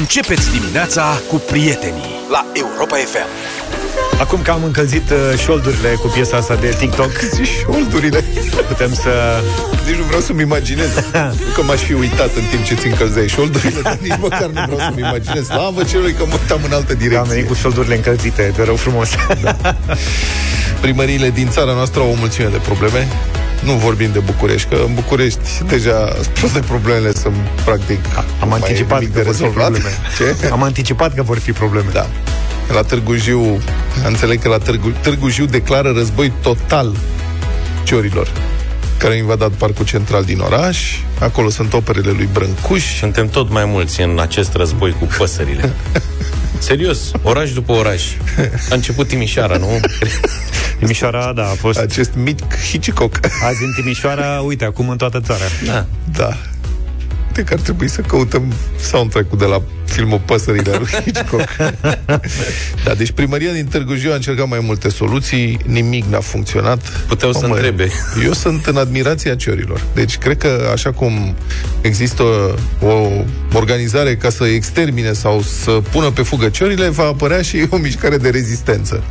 Începeți dimineața cu prietenii la Europa FM. Acum că am încălzit uh, șoldurile cu piesa asta de TikTok Zici șoldurile. Putem să... Nici nu vreau să-mi imaginez. Nu că m-aș fi uitat în timp ce ți încălzeai șoldurile Dar nici măcar nu vreau să-mi imaginez. Slavă celui că mă uitam în altă Am direcție venit cu șoldurile încălzite, te rog frumos. Da. Primăriile din țara noastră au o mulțime de probleme nu vorbim de București, că în București deja toate problemele sunt practic Am mai anticipat nimic că de vor fi rezolvat. probleme Ce? Am anticipat că vor fi probleme Da. La Târgu Jiu, înțeleg că la Târgu, Târgu Jiu declară război total ciorilor care au invadat parcul central din oraș. Acolo sunt operele lui Brâncuș. Suntem tot mai mulți în acest război cu păsările. Serios, oraș după oraș. A început Timișoara, nu? Timișoara, da, a fost Acest mic Hitchcock. Azi în Timișoara, uite, acum în toată țara Da. Da. Uite că ar trebui să căutăm soundtrack-ul de la filmul Păsările lui Hitchcock. da, deci primăria din Târgu Jiu a încercat mai multe soluții, nimic n-a funcționat. Puteau să Mamă, întrebe. Eu sunt în admirația ciorilor. Deci cred că așa cum există o organizare ca să extermine sau să pună pe fugă ciorile, va apărea și o mișcare de rezistență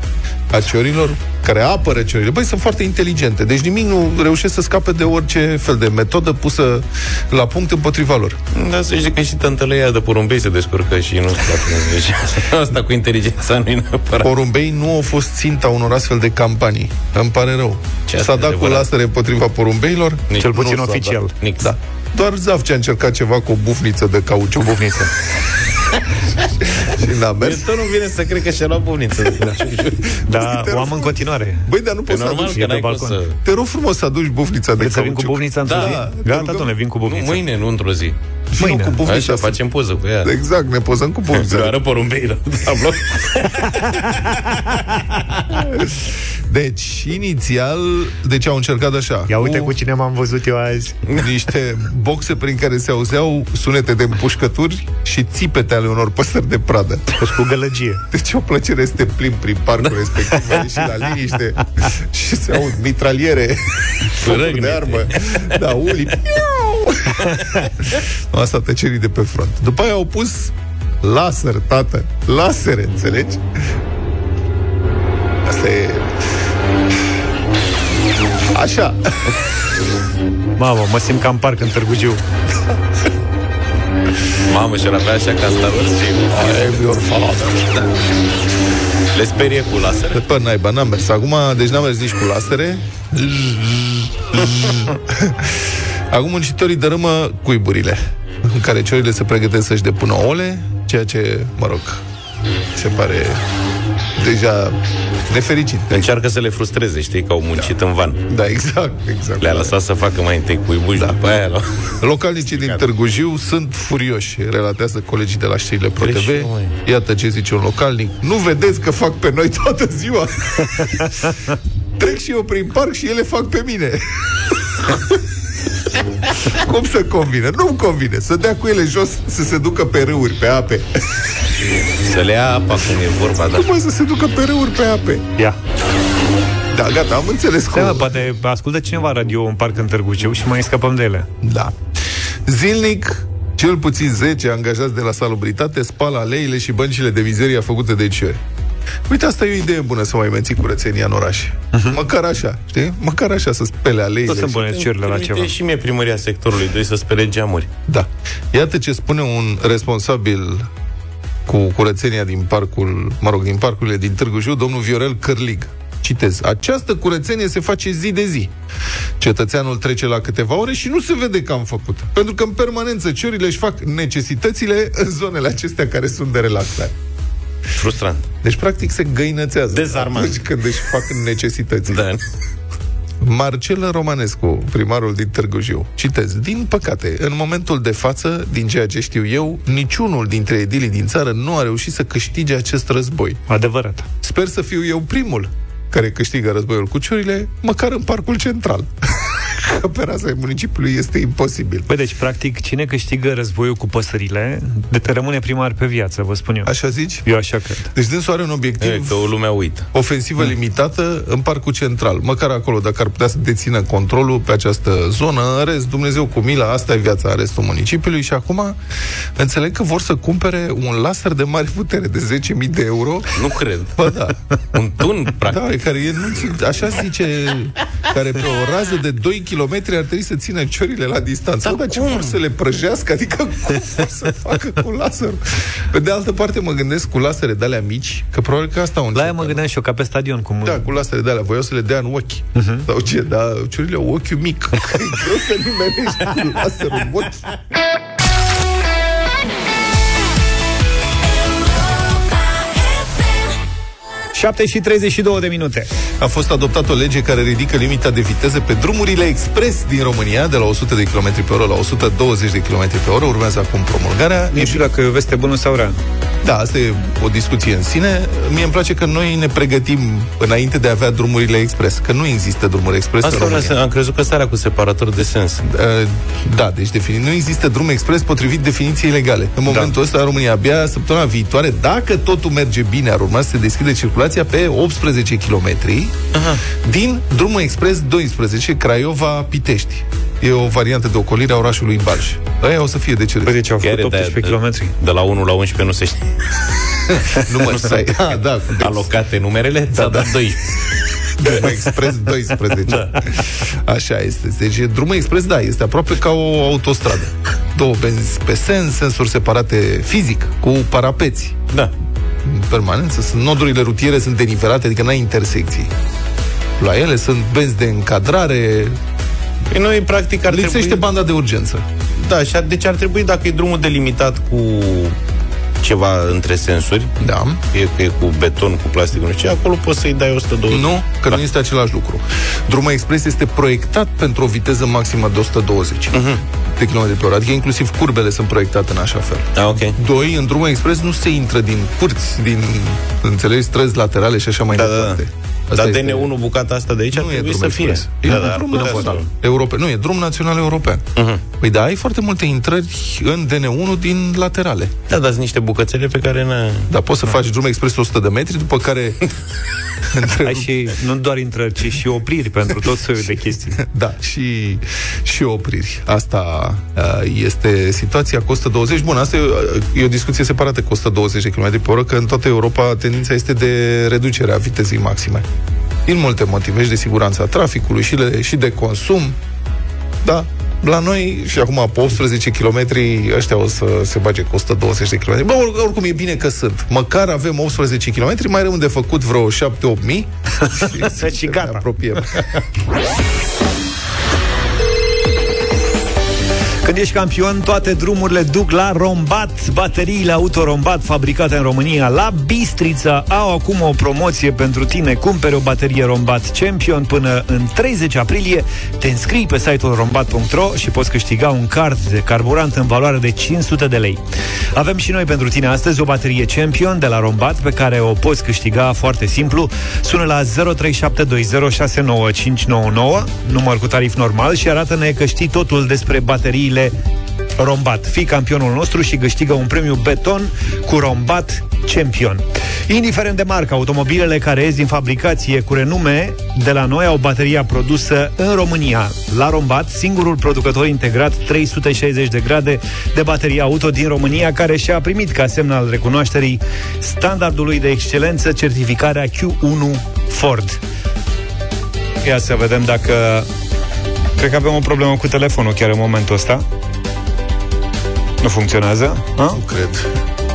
a ciorilor care apără ciorile. Băi, sunt foarte inteligente. Deci nimic nu reușesc să scape de orice fel de metodă pusă la punct împotriva lor. Da, să zic că și tântălăia de porumbei se descurcă și nu deci, Asta cu inteligența nu-i neapărat. Porumbei nu au fost ținta unor astfel de campanii. Îmi pare rău. Ce S-a dat cu adevărat. lasere împotriva porumbeilor? Nici- Cel puțin nu s-a oficial dat. Nix. Da. Doar Zaf ce a încercat ceva cu o bufniță de cauciuc. Bufniță și n-a mers. Tot nu vine să cred că și-a luat buvniță. Da, Te o rog am în continuare Băi, dar nu E poți să normal aduci... că e pe n-ai cum balcon. să... Te rog frumos să aduci bufnița de Vreți să vin cu cauciuc. bufnița într-o Da, zi? te Gata, rugăm. domnule, vin cu Nu, bufnița mâine, nu într-o zi. Vino Mâine. cu bufnița Așa, să- facem poză cu ea. Exact, ne pozăm cu bufnița. Doar porumbeilor. Tablo. Deci, inițial, deci au încercat așa. Ia uite cu cine m-am văzut eu azi niște boxe prin care se auzeau sunete de împușcături și țipete ale unor păsări de pradă. Deci cu gălăgie Deci o plăcere să te plimbi prin parcul Da. respectiv și la liniște și se aud mitraliere, focuri de Răgnete. armă, da, uli. Asta tăcerii de pe front. După aia au pus laser, tată, lasere, înțelegi? Asta e... Așa. Mamă, mă simt ca în parc în Târgu Jiu Mamă, și-ar avea așa ca în Star Wars și I am your father. le sperie cu laser. De pe naiba, n-am mers. Acum, deci n-am mers nici cu lasere. Acum muncitorii dărâmă cuiburile în care ciorile se pregătesc să-și depună ouăle, ceea ce, mă rog, se pare deja nefericit. Încearcă să le frustreze, știi, că au muncit în van. Da, exact, exact. Le-a lăsat să facă mai întâi cuibuși, da. după aia la... Localnicii din Târgu Jiu sunt furioși, relatează colegii de la știrile Pro Crezi TV. și eu, măi. Iată ce zice un localnic. Nu vedeți că fac pe noi toată ziua? Trec și eu prin parc și ele fac pe mine. Cum să convine? Nu-mi convine. Să dea cu ele jos, să se ducă pe râuri, pe ape. Să le ia apa cum e vorba, da. Cum mă, să se ducă pe râuri, pe ape? Ia Da, gata, am înțeles Stai, mă, cum. poate ascultă cineva radio în parc în Târgu Jiu și mai scăpăm de ele Da. Zilnic, cel puțin 10 angajați de la salubritate spală aleile și băncile de mizerie făcute de ciori. Uite, asta e o idee bună să mai menții curățenia în oraș. Uh-huh. Măcar așa, știi? Măcar așa să spele aleile. Tot sunt și- bune ciurile la Trimite ceva și mie primăria sectorului 2 să spere geamuri. Da. Iată ce spune un responsabil cu curățenia din parcul, mă rog, din parcurile din Târgu Jiu, domnul Viorel Cărlig. Citez. Această curățenie se face zi de zi. Cetățeanul trece la câteva ore și nu se vede că am făcut. Pentru că în permanență ciorile își fac necesitățile în zonele acestea care sunt de relaxare. Frustrant. Deci, practic, se găinățează. Dezarmant. Atunci când își fac necesitățile. Da. Marcel Romanescu, primarul din Târgu Jiu. Citez. Din păcate, în momentul de față, din ceea ce știu eu, niciunul dintre edilii din țară nu a reușit să câștige acest război. Adevărat Sper să fiu eu primul care câștigă războiul cu ciorile, măcar în parcul central. Că pe raza municipiului este imposibil. Păi deci, practic, cine câștigă războiul cu păsările, de te rămâne primar pe viață, vă spun eu. Așa zici? Eu așa cred. Deci dânsul are un obiectiv... E, că o lumea uită. Ofensivă limitată în parcul central. Măcar acolo, dacă ar putea să dețină controlul pe această zonă, în rest, Dumnezeu cu mila, asta e viața restul municipiului și acum înțeleg că vor să cumpere un laser de mare putere de 10.000 de euro. Nu cred. Bă, da. Un tun, practic. Da, care e, nu, ți- așa zice, care pe o rază de 2 km ar trebui să țină ciorile la distanță. Dar, dar ce vor să le prăjească? Adică cum vor să facă cu laserul? Pe de altă parte mă gândesc cu lasere de alea mici, că probabil că asta au La aia început. mă gândeam și eu, ca pe stadion, cum... Da, cu lasere de alea, voiau să le dea în ochi. Uh-huh. Sau ce, dar ciorile au ochiul mic. Că e greu să nimerești cu laserul în ochi. 7 și 32 de minute. A fost adoptată o lege care ridică limita de viteză pe drumurile expres din România de la 100 de km pe oră la 120 de km pe oră. Urmează acum promulgarea. Nu știu dacă e o veste bună sau rea. Da, asta e o discuție în sine. Mie îmi place că noi ne pregătim înainte de a avea drumurile expres, că nu există drumuri expres Asta în vreau România. să, am crezut că starea cu separator de sens. Uh, Da, deci defini- nu există drum expres potrivit definiției legale. În momentul ăsta, în România, abia săptămâna viitoare, dacă totul merge bine, ar urma să se deschide circulația pe 18 km din drumul expres 12, Craiova-Pitești. E o variantă de ocolire a orașului Balș. Aia o să fie de ce Păi deci au Chiar făcut e 18 km. De la 1 la 11 nu se știe. nu mă stai. Ah, da, cu Alocate numerele, da, da. 12. Drum Expres 12. Da. Așa este. Deci drumul expres, da, este aproape ca o autostradă. Două benzi pe sens, sensuri separate fizic, cu parapeți. Da. În permanență. Sunt nodurile rutiere sunt denivelate, adică n-ai intersecții. La ele sunt benzi de încadrare, Păi noi, practic, ar lipsește trebui... banda de urgență. Da, și ar, deci ar trebui, dacă e drumul delimitat cu ceva între sensuri, Da. e că e cu beton, cu plastic, nu știu ce, acolo poți să-i dai 120. Nu, că Da. nu este același lucru. Drumul expres este proiectat pentru o viteză maximă de 120 de km pe oră, adică inclusiv curbele sunt proiectate în așa fel. Ah, ok. Doi, în drumul expres nu se intră din curți, din, înțelegi, străzi laterale și așa mai Da, da, da. departe. Dar este- DN1, bucata asta de aici, ar nu e trebui drum să fie. expres. E Da, un da, ar drum putea național. să- Europe, nu, e drum național european. Mhm. Păi da, ai foarte multe intrări în DN1 din laterale. Da, dar sunt niște bucățele pe care ne... Dar poți să faci drum expres 100 de metri, după care... între- Ai și nu doar intrări, ci și opriri pentru tot soiul de chestii. Da, și, și opriri. Asta uh, este situația cu 120. Bun, asta e, uh, e o discuție separată cu 120 de km pe oră, că în toată Europa tendința este de reducere a vitezei maxime. Din multe motive și de siguranța traficului și, le, și de consum. Da, la noi, și acum pe 18 km, ăștia o să se bage cu 120 de km. Bă, or- oricum e bine că sunt. Măcar avem 18 km, mai rămân de făcut vreo 7-8 mii și, Și gata. ne apropiem. Când ești campion, toate drumurile duc la Rombat. Bateriile auto Rombat fabricate în România la Bistrița au acum o promoție pentru tine. Cumpere o baterie Rombat Champion până în 30 aprilie. Te înscrii pe site-ul rombat.ro și poți câștiga un card de carburant în valoare de 500 de lei. Avem și noi pentru tine astăzi o baterie Champion de la Rombat pe care o poți câștiga foarte simplu. Sună la 0372069599, număr cu tarif normal și arată-ne că știi totul despre bateriile Rombat. Fii campionul nostru și câștigă un premiu beton cu Rombat Champion. Indiferent de marcă, automobilele care ies din fabricație cu renume de la noi au bateria produsă în România. La Rombat, singurul producător integrat 360 de grade de baterie auto din România, care și-a primit ca semn al recunoașterii standardului de excelență certificarea Q1 Ford. Ia să vedem dacă... Cred că avem o problemă cu telefonul chiar în momentul ăsta. Nu funcționează? A? Nu cred.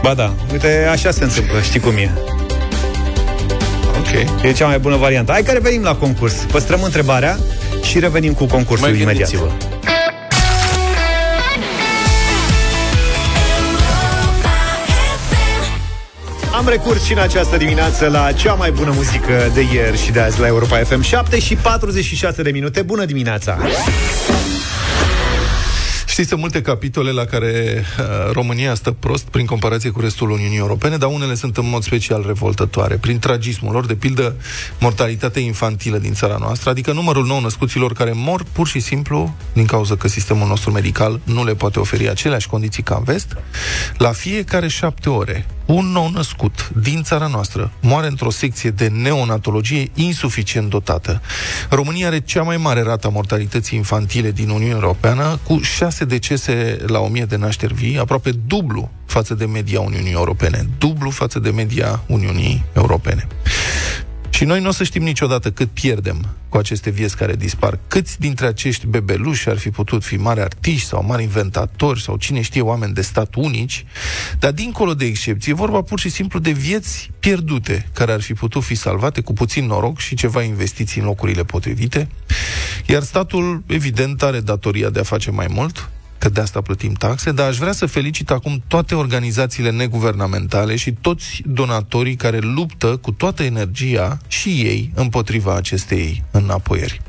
Ba da, uite, așa se întâmplă, știi cum e. Ok. E cea mai bună variantă. Hai că revenim la concurs. Păstrăm întrebarea și revenim cu concursul Mai imediat. gândiți-vă. Am recurs și în această dimineață la cea mai bună muzică de ieri și de azi la Europa FM 7 și 46 de minute. Bună dimineața! Știți, sunt multe capitole la care uh, România stă prost prin comparație cu restul Uniunii Europene, dar unele sunt în mod special revoltătoare. Prin tragismul lor, de pildă, mortalitatea infantilă din țara noastră, adică numărul nou născuților care mor pur și simplu din cauza că sistemul nostru medical nu le poate oferi aceleași condiții ca în vest, la fiecare șapte ore un nou născut din țara noastră moare într-o secție de neonatologie insuficient dotată. România are cea mai mare rată a mortalității infantile din Uniunea Europeană, cu 6 decese la 1000 de nașteri vii, aproape dublu față de media Uniunii Europene. Dublu față de media Uniunii Europene. Și noi nu o să știm niciodată cât pierdem cu aceste vieți care dispar. Câți dintre acești bebeluși ar fi putut fi mari artiști sau mari inventatori sau cine știe oameni de stat unici, dar dincolo de excepție, e vorba pur și simplu de vieți pierdute care ar fi putut fi salvate cu puțin noroc și ceva investiții în locurile potrivite. Iar statul, evident, are datoria de a face mai mult, că de asta plătim taxe, dar aș vrea să felicit acum toate organizațiile neguvernamentale și toți donatorii care luptă cu toată energia și ei împotriva acestei înapoieri.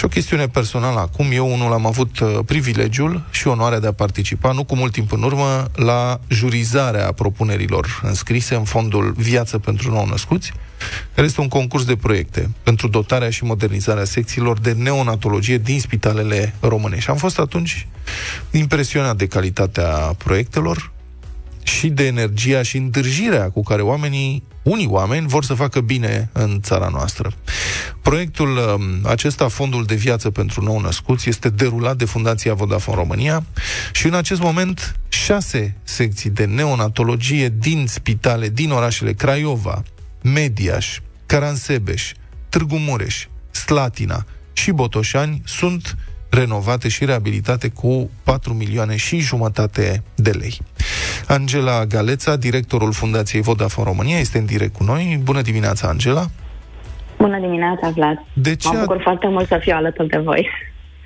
Și o chestiune personală acum, eu unul am avut uh, privilegiul și onoarea de a participa, nu cu mult timp în urmă, la jurizarea propunerilor înscrise în fondul Viață pentru nou născuți, care este un concurs de proiecte pentru dotarea și modernizarea secțiilor de neonatologie din spitalele române. Și am fost atunci impresionat de calitatea proiectelor și de energia și îndârjirea cu care oamenii, unii oameni, vor să facă bine în țara noastră. Proiectul um, acesta, Fondul de Viață pentru Nou Născuți, este derulat de Fundația Vodafone România și în acest moment șase secții de neonatologie din spitale, din orașele Craiova, Mediaș, Caransebeș, Târgu Mureș, Slatina și Botoșani sunt renovate și reabilitate cu 4 milioane și jumătate de lei. Angela Galeța, directorul Fundației Vodafone România, este în direct cu noi. Bună dimineața, Angela! Bună dimineața, Vlad! De ce mă bucur a... foarte mult să fiu alături de voi.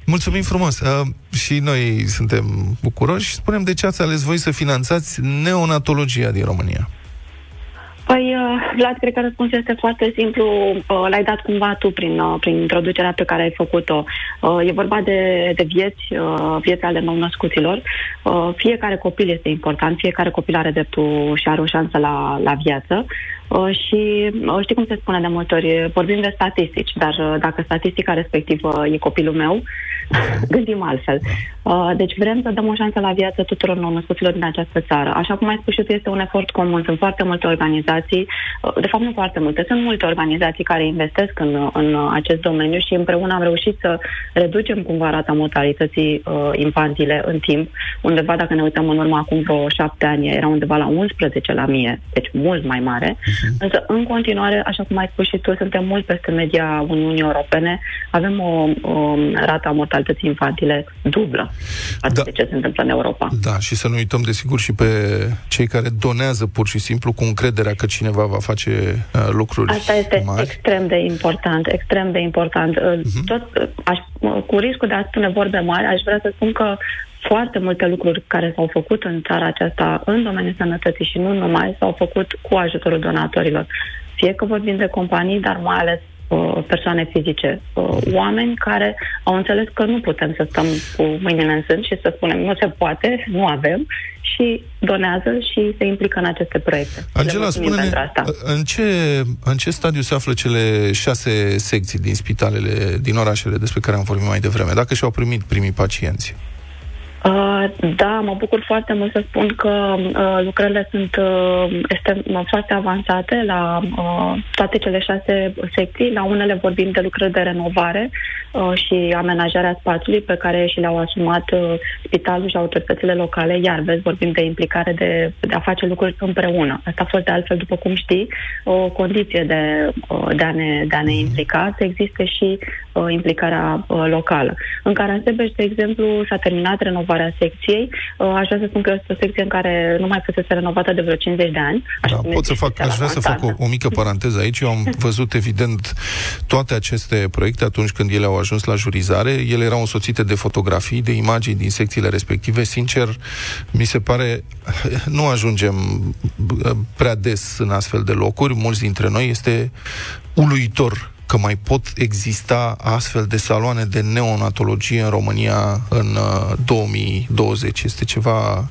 Mulțumim frumos! Uh, și noi suntem bucuroși. Spunem de ce ați ales voi să finanțați neonatologia din România. Păi, uh, Vlad, cred că răspunsul este foarte simplu. Uh, l-ai dat cumva tu prin, uh, prin introducerea pe care ai făcut-o. E vorba de, de vieți, vieți ale nou-născuților. Fiecare copil este important, fiecare copil are dreptul și are o șansă la, la viață. Și știi cum se spune de multe ori, vorbim de statistici, dar dacă statistica respectivă e copilul meu, gândim altfel. Uh, deci vrem să dăm o șansă la viață tuturor nou-născuților din această țară. Așa cum ai spus și tu, este un efort comun. Sunt foarte multe organizații, uh, de fapt nu foarte multe, sunt multe organizații care investesc în, în acest domeniu și împreună am reușit să reducem cumva rata mortalității uh, infantile în timp. Undeva, dacă ne uităm în urmă acum vreo șapte ani, era undeva la 11 la mie, deci mult mai mare. Uh-huh. Însă, în continuare, așa cum ai spus și tu, suntem mult peste media Uniunii Europene. Avem o, o rata mortalității infantile dublă față da. de ce se întâmplă în Europa. Da, și să nu uităm, desigur, și pe cei care donează pur și simplu cu încrederea că cineva va face uh, lucruri Asta este mari. extrem de important, extrem de important. Uh-huh. Tot, uh, aș, uh, cu riscul de a spune vorbe mari, aș vrea să spun că foarte multe lucruri care s-au făcut în țara aceasta în domeniul sănătății și nu numai, s-au făcut cu ajutorul donatorilor. Fie că vorbim de companii, dar mai ales Uh, persoane fizice, uh, oameni care au înțeles că nu putem să stăm cu mâinile în sân și să spunem nu se poate, nu avem și donează și se implică în aceste proiecte. Angela, spune în ce, în ce stadiu se află cele șase secții din spitalele, din orașele despre care am vorbit mai devreme, dacă și-au primit primii pacienți? Uh, da, mă bucur foarte mult să spun că uh, lucrările sunt uh, este, uh, foarte avansate la uh, toate cele șase secții. La unele vorbim de lucrări de renovare uh, și amenajarea spațiului pe care și le-au asumat uh, spitalul și autoritățile locale, iar vezi, vorbim de implicare de, de a face lucruri împreună. Asta a fost de altfel, după cum știi, o condiție de, uh, de, a, ne, de a ne mhm. implica, să existe și uh, implicarea uh, locală. În Caransebeș, de exemplu, s-a terminat renovarea secției. Uh, aș vrea să spun că este o secție în care nu mai fusese renovată de vreo 50 de ani. Așa da, pot să fac, aș vrea să fac o, o mică paranteză aici. Eu am văzut, evident, toate aceste proiecte atunci când ele au ajuns la jurizare. Ele erau însoțite de fotografii, de imagini din secțiile respective. Sincer, mi se pare, nu ajungem uh, prea des în astfel de locuri. Mulți dintre noi este uluitor că mai pot exista astfel de saloane de neonatologie în România în uh, 2020. Este ceva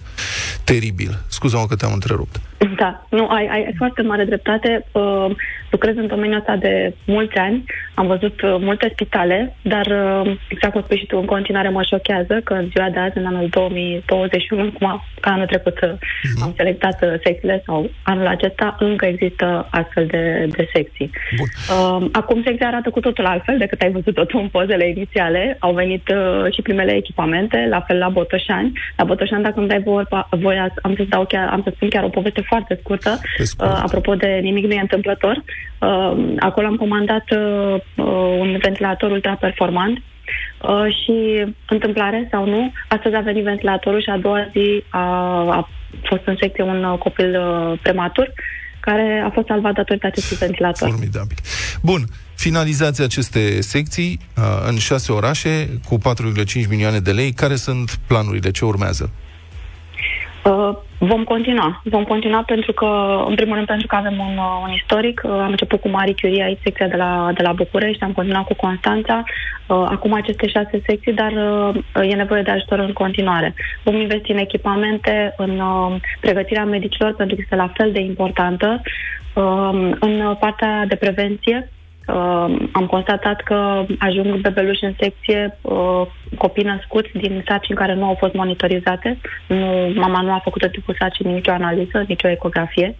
teribil. Scuză-mă că te-am întrerupt. Da, nu, ai, ai foarte mare dreptate. Uh, lucrez în domeniul ăsta de mulți ani. Am văzut uh, multe spitale, dar, uh, exact cum spui și tu, în continuare mă șochează că în ziua de azi, în anul 2021, cum a, ca anul trecut uh-huh. am selectat uh, secțiile sau anul acesta, încă există astfel de, de secții. Bun. Uh, acum secția arată cu totul altfel decât ai văzut-o tu în pozele inițiale. Au venit uh, și primele echipamente, la fel la Botoșani. La Botoșani, dacă îmi dai vorba, voia, am să, dau chiar, am să spun chiar o poveste foarte scurtă. scurt. Uh, apropo de nimic nu e întâmplător. Uh, acolo am comandat uh, uh, un ventilator ultra-performant uh, și întâmplare sau nu, astăzi a venit ventilatorul și a doua zi a, a fost în secție un uh, copil uh, prematur care a fost salvat datorită acestui ventilator. Formidabil. Bun, finalizați aceste secții uh, în șase orașe cu 4,5 milioane de lei. Care sunt planurile? Ce urmează? Uh, vom continua. Vom continua pentru că, în primul rând, pentru că avem un, uh, un istoric. Uh, am început cu Marie Curie aici, secția de la, de la București, am continuat cu Constanța. Uh, acum aceste șase secții, dar uh, e nevoie de ajutor în continuare. Vom investi în echipamente, în uh, pregătirea medicilor, pentru că este la fel de importantă, uh, în partea de prevenție, Uh, am constatat că ajung bebeluși în secție uh, copii născuți din sarcini care nu au fost monitorizate. Nu, mama nu a făcut tot tipul sarcini, nicio analiză, nicio ecografie.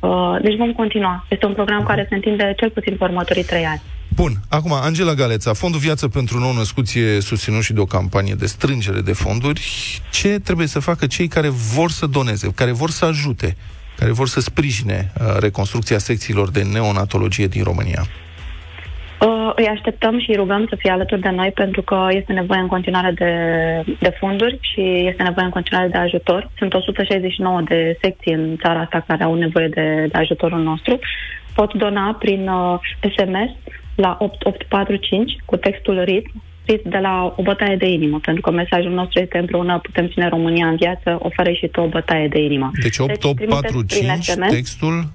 Uh, deci vom continua. Este un program care se întinde cel puțin pe următorii trei ani. Bun. Acum, Angela Galeța, Fondul Viață pentru Nou Născuți e susținut și de o campanie de strângere de fonduri. Ce trebuie să facă cei care vor să doneze, care vor să ajute, care vor să sprijine uh, reconstrucția secțiilor de neonatologie din România? Uh, îi așteptăm și îi rugăm să fie alături de noi pentru că este nevoie în continuare de, de fonduri și este nevoie în continuare de ajutor. Sunt 169 de secții în țara asta care au nevoie de, de ajutorul nostru. Pot dona prin uh, SMS la 8845 cu textul RIT de la o bătaie de inimă, pentru că mesajul nostru este împreună putem ține România în viață, oferă și tu o bătaie de inimă. Deci 8845, deci, textul?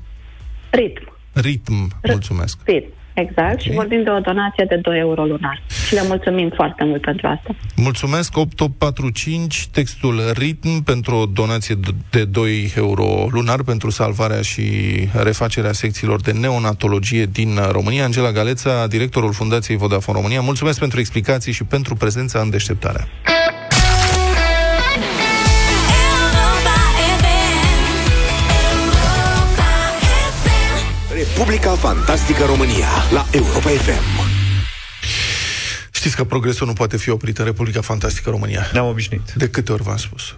Ritm. Ritm, mulțumesc. Ritm. Exact, okay. și vorbim de o donație de 2 euro lunar. Și le mulțumim foarte mult pentru asta. Mulțumesc, 8845, textul ritm pentru o donație de 2 euro lunar pentru salvarea și refacerea secțiilor de neonatologie din România. Angela Galeța, directorul Fundației Vodafone România, mulțumesc pentru explicații și pentru prezența în deșteptarea. Republica Fantastică România la Europa FM. Știți că progresul nu poate fi oprit în Republica Fantastică România. Ne-am obișnuit. De câte ori v-am spus.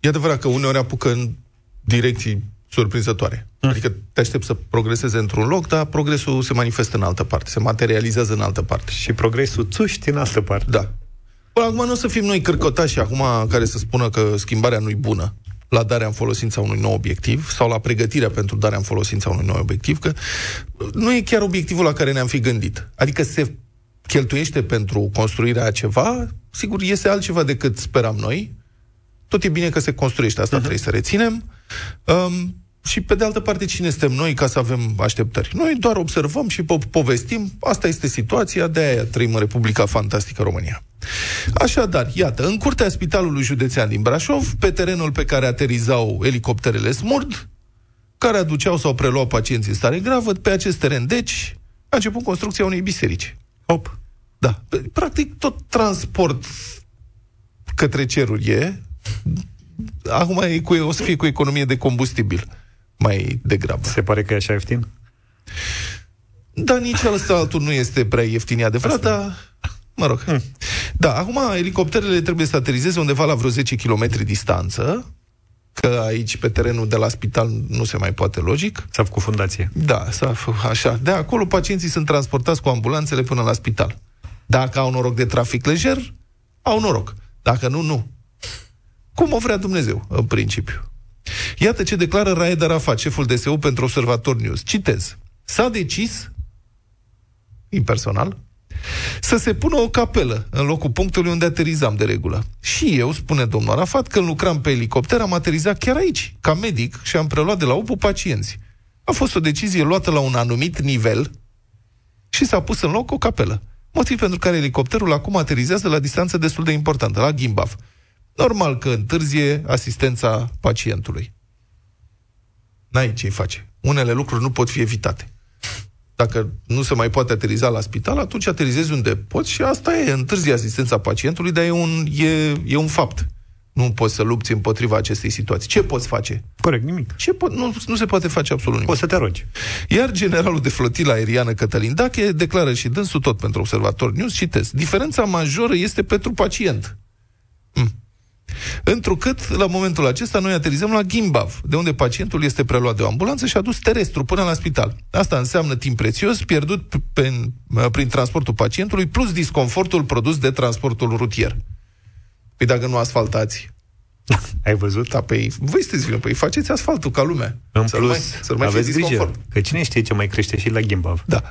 E adevărat că uneori apucă în direcții surprinzătoare. Mm. Adică te aștept să progreseze într-un loc, dar progresul se manifestă în altă parte, se materializează în altă parte. Și progresul țuști în altă parte. Da. Până acum nu o să fim noi cârcotași acum care să spună că schimbarea nu-i bună la darea în folosința unui nou obiectiv sau la pregătirea pentru darea în folosința unui nou obiectiv, că nu e chiar obiectivul la care ne-am fi gândit. Adică se cheltuiește pentru construirea a ceva, sigur, iese altceva decât speram noi. Tot e bine că se construiește, asta uh-huh. trebuie să reținem. Um, și pe de altă parte, cine suntem noi ca să avem așteptări? Noi doar observăm și po- povestim, asta este situația, de aia trăim în Republica Fantastică România. Așadar, iată, în curtea Spitalului Județean din Brașov, pe terenul pe care aterizau elicopterele Smurd, care aduceau sau preluau pacienți în stare gravă, pe acest teren, deci, a început construcția unei biserici. Hop. Da. Practic, tot transport către ceruri e. Acum e cu, o să fie cu economie de combustibil mai degrabă. Se pare că e așa ieftin? Da, nici ăsta altul nu este prea ieftin, e adevărat, dar Mă rog. Hmm. Da, acum elicopterele trebuie să aterizeze undeva la vreo 10 km distanță, că aici, pe terenul de la spital, nu se mai poate logic. S-a făcut fundație. Da, s-a făcut așa. De acolo pacienții sunt transportați cu ambulanțele până la spital. Dacă au noroc de trafic lejer, au noroc. Dacă nu, nu. Cum o vrea Dumnezeu, în principiu. Iată ce declară Raed Arafat, șeful DSU pentru Observator News. Citez. S-a decis, impersonal, să se pună o capelă în locul punctului unde aterizam de regulă. Și eu, spune domnul Arafat, când lucram pe elicopter, am aterizat chiar aici, ca medic, și am preluat de la UPU pacienți. A fost o decizie luată la un anumit nivel, și s-a pus în loc o capelă. Motiv pentru care elicopterul acum aterizează la distanță destul de importantă, la Gimbav. Normal că întârzie asistența pacientului. N-ai ce-i face. Unele lucruri nu pot fi evitate. Dacă nu se mai poate ateriza la spital, atunci aterizezi unde poți și asta e, întârzi asistența pacientului, dar e un, e, e un fapt. Nu poți să lupți împotriva acestei situații. Ce poți face? Corect, nimic. Ce po- nu, nu se poate face absolut nimic. Poți să te rogi. Iar generalul de flotilă aeriană Cătălin Dache declară și dânsul tot pentru Observator News, citesc, diferența majoră este pentru pacient. Hm. Întrucât, la momentul acesta, noi aterizăm la Gimbav, de unde pacientul este preluat de o ambulanță și adus terestru până la spital. Asta înseamnă timp prețios pierdut pe, prin transportul pacientului, plus disconfortul produs de transportul rutier. Păi dacă nu asfaltați, Ai văzut? da, păi, voi sunteți vină, păi faceți asfaltul ca lumea. În Să plus, mai, să mai fie aveți grijă, disconfort. că cine știe ce mai crește și la Gimbav. Da.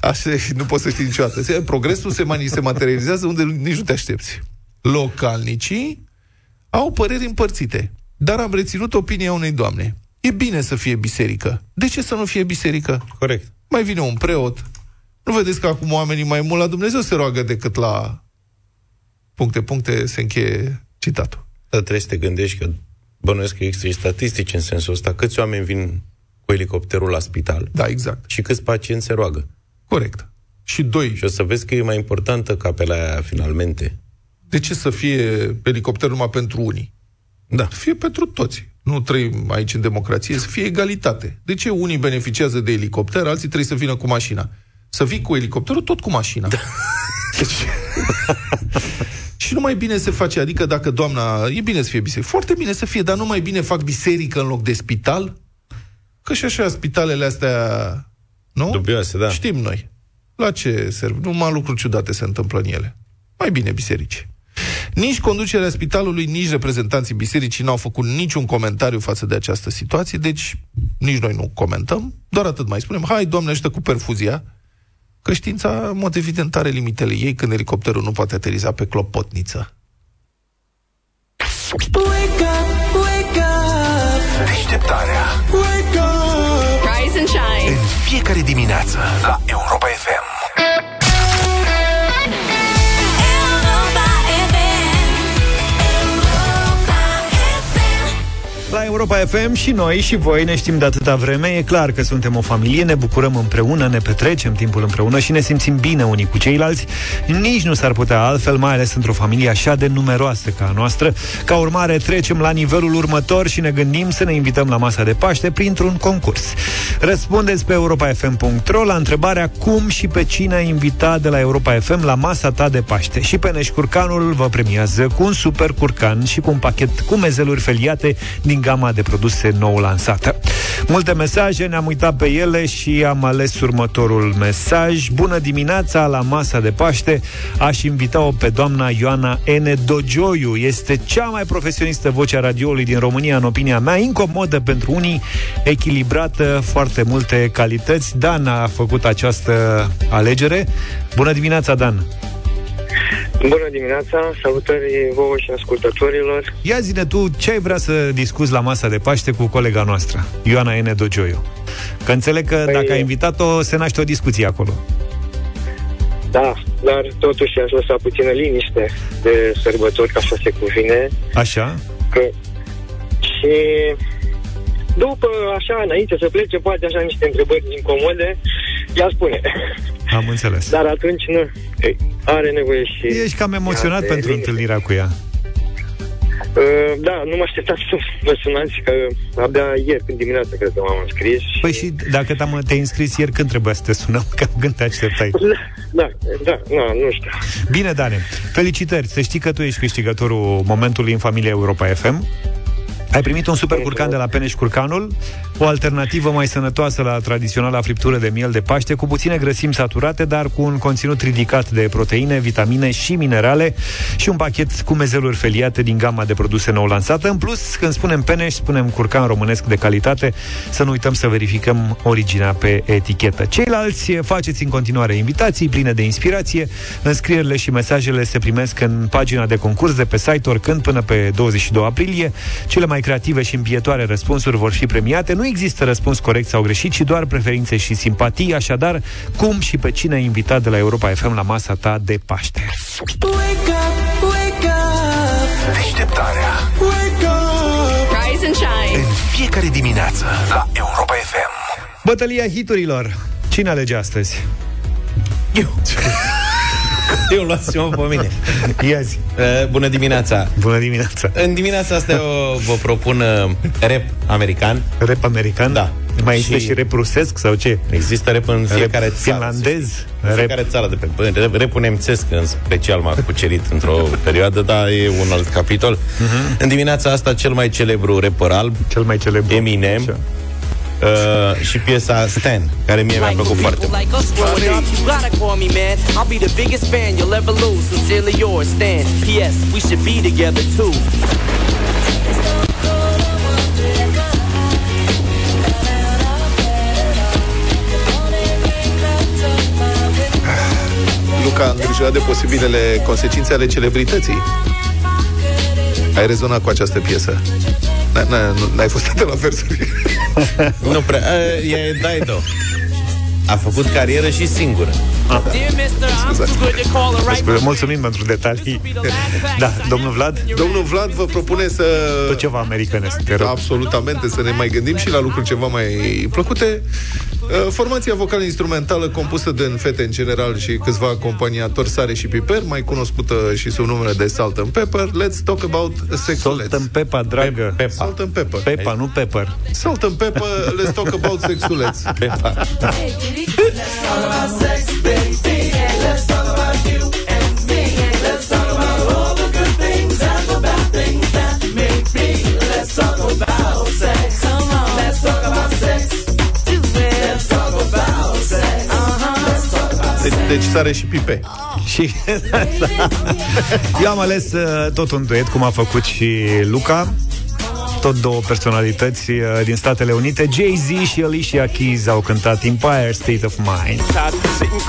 Așa, nu poți să știi niciodată. Se- Progresul se, mani- se materializează unde nici nu te aștepți. Localnicii au păreri împărțite, dar am reținut opinia unei doamne. E bine să fie biserică. De ce să nu fie biserică? Corect. Mai vine un preot. Nu vedeți că acum oamenii mai mult la Dumnezeu se roagă decât la puncte, puncte, se încheie citatul. Dar trebuie să te gândești că bănuiesc că există și statistici în sensul ăsta. Câți oameni vin cu elicopterul la spital Da, exact. și câți pacienți se roagă. Corect. Și doi, Și o să vezi că e mai importantă capela aia finalmente. De ce să fie elicopter numai pentru unii? Da. Să fie pentru toți. Nu trăim aici în democrație, să fie egalitate. De ce unii beneficiază de elicopter, alții trebuie să vină cu mașina? Să vii cu elicopterul, tot cu mașina. Da. Deci... și nu mai bine se face, adică dacă doamna, e bine să fie biserică, foarte bine să fie, dar nu mai bine fac biserică în loc de spital? Că și așa spitalele astea, nu? Dubioase, da. Știm noi. La ce serv? Numai lucruri ciudate se întâmplă în ele. Mai bine biserici. Nici conducerea spitalului, nici reprezentanții bisericii n-au făcut niciun comentariu față de această situație, deci nici noi nu comentăm, doar atât mai spunem, hai, Doamne, ajută cu perfuzia, că știința, în mod evident, are limitele ei când elicopterul nu poate ateriza pe clopotniță. Wake up, wake up, Deșteptarea wake up. Rise and shine. în fiecare dimineață la Europa FM. La Europa FM și noi și voi ne știm de atâta vreme. E clar că suntem o familie, ne bucurăm împreună, ne petrecem timpul împreună și ne simțim bine unii cu ceilalți. Nici nu s-ar putea altfel, mai ales într-o familie așa de numeroasă ca a noastră. Ca urmare, trecem la nivelul următor și ne gândim să ne invităm la masa de Paște printr-un concurs. Răspundeți pe europafm.ro la întrebarea cum și pe cine ai invitat de la Europa FM la masa ta de Paște. Și pe Curcanul vă premiază cu un super curcan și cu un pachet cu mezeluri feliate din gama de produse nou lansată. Multe mesaje, ne-am uitat pe ele și am ales următorul mesaj. Bună dimineața la masa de Paște. Aș invita-o pe doamna Ioana N. Dogioiu. Este cea mai profesionistă voce a radioului din România, în opinia mea, incomodă pentru unii, echilibrată, foarte multe calități. Dan a făcut această alegere. Bună dimineața, Dan! Bună dimineața, salutări vouă și ascultătorilor. Ia zine tu ce ai vrea să discuți la masa de Paște cu colega noastră, Ioana N. Dogioiu. Că înțeleg că Păi- dacă ai invitat-o, se naște o discuție acolo. Da, dar totuși aș lăsa puțină liniște de sărbători, ca așa se cuvine, Așa? că și după, așa, înainte să plece, poate așa niște întrebări incomode, ea spune. Am înțeles. Dar atunci nu, are nevoie și... Ești cam emoționat de pentru liniște. întâlnirea cu ea. Uh, Da, nu mă așteptam să mă sunați, că abia ieri, când dimineața, cred că m-am înscris. și- Păi și dacă te-am, te-ai înscris ieri, când trebuia să te sunăm? Cam când te așteptai? Da, da, da, nu știu. Bine, Dane, felicitări! Să știi că tu ești câștigătorul momentului în familia Europa FM. Ai primit un super curcan de la Peneș Curcanul, o alternativă mai sănătoasă la tradiționala friptură de miel de Paște, cu puține grăsimi saturate, dar cu un conținut ridicat de proteine, vitamine și minerale și un pachet cu mezeluri feliate din gama de produse nou lansată. În plus, când spunem Peneș, spunem curcan românesc de calitate, să nu uităm să verificăm originea pe etichetă. Ceilalți faceți în continuare invitații pline de inspirație. Înscrierile și mesajele se primesc în pagina de concurs de pe site oricând până pe 22 aprilie. Cele mai creative și îmbietoare răspunsuri vor fi premiate. Nu Nu există răspuns corect sau greșit, ci doar preferințe și simpatii, așadar, cum și pe cine ai invitat de la Europa FM la masa ta de Paște. Wake up, wake up, Deșteptarea wake up. Rise and shine. În fiecare dimineață la Europa FM Bătălia hiturilor. Cine alege astăzi? Eu. Eu luați-mă pe mine. Ia zi. Uh, bună dimineața. Bună dimineața. În dimineața asta eu vă propun uh, rap american. Rap american? Da. Mai există Și- și rap rusesc sau ce? Există rap în fiecare Rap țară. finlandez? În Rap- fiecare țară de pe rap- Rapul nemțesc în special m-a cucerit într-o perioadă, dar e un alt capitol. Mhm. În dimineața asta cel mai celebru rapper alb, Cel mai celebru. Eminem, Așa. Uh, și piesa Stan, care mie mi-a plăcut foarte mult. like us growing up, you gotta call me man. I'll be the biggest fan you'll ever lose. Sincerely yours, Stan. P.S. We should be together too. Luca a îngrijorat de posibilele consecințe ale celebrității. Ai rezonat cu această piesă. N- n- nu- N-ai fost atât la versuri. Nu prea, uh, e Daido. A făcut carieră și singură. Dear mister, I'm too good to call a right Spune, Mulțumim pentru detalii. Da, domnul Vlad, Domnul Vlad vă propune să... tot ceva americanesc, te rog. Absolutamente, să ne mai gândim și la lucruri ceva mai plăcute. Uh, Formația vocală-instrumentală compusă din fete în general și câțiva acompaniatori Sare și Piper, mai cunoscută și sub numele de Salt and Pepper. Let's talk about Salt sexuleț. and Pepa, dragă. Pepa. Salt and Pepper. Pepa, nu Pepper. Salt and Pepper, let's talk about sexuleț. Pepa. Deci, deci Sare și Pipe. Și eu am ales uh, tot un duet, cum a făcut și Luca. Tot două personalități uh, din Statele Unite. Jay-Z și Alicia Keys au cântat Empire State of Mind. Top, Sitting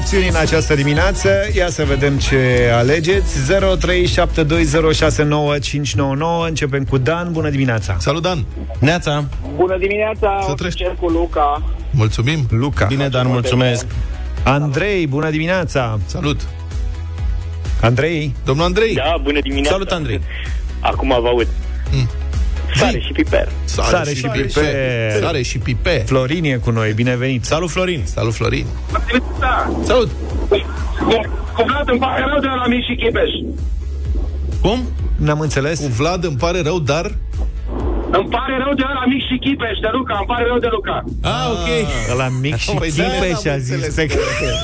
opțiuni în această dimineață. Ia să vedem ce alegeți. 0372069599. Începem cu Dan. Bună dimineața. Salut, Dan! Neața. Bună dimineața, Să o treci. să cer cu Luca. Mulțumim! Luca. Bine, dar mulțumesc. Andrei, bună dimineața. Salut! Andrei, Domnul Andrei. Da, bună dimineața. Salut, Andrei. Acum vă aud. Sare și piper. Sare și Pipe. Sare și Pipe. Florin e cu noi. Bine venit. Salut, Florin. Salut, Florin. Da. Salut! Cu Vlad îmi pare rău de la Mici și Chipeș. Cum? N-am înțeles. Cu Vlad îmi pare rău, dar... Îmi pare rău de la Mici și Chipeș, de Luca, îmi pare rău de Luca. Ah, ok. La mic și Păi de-aia Chipeș n-am și a zis înțeles. că...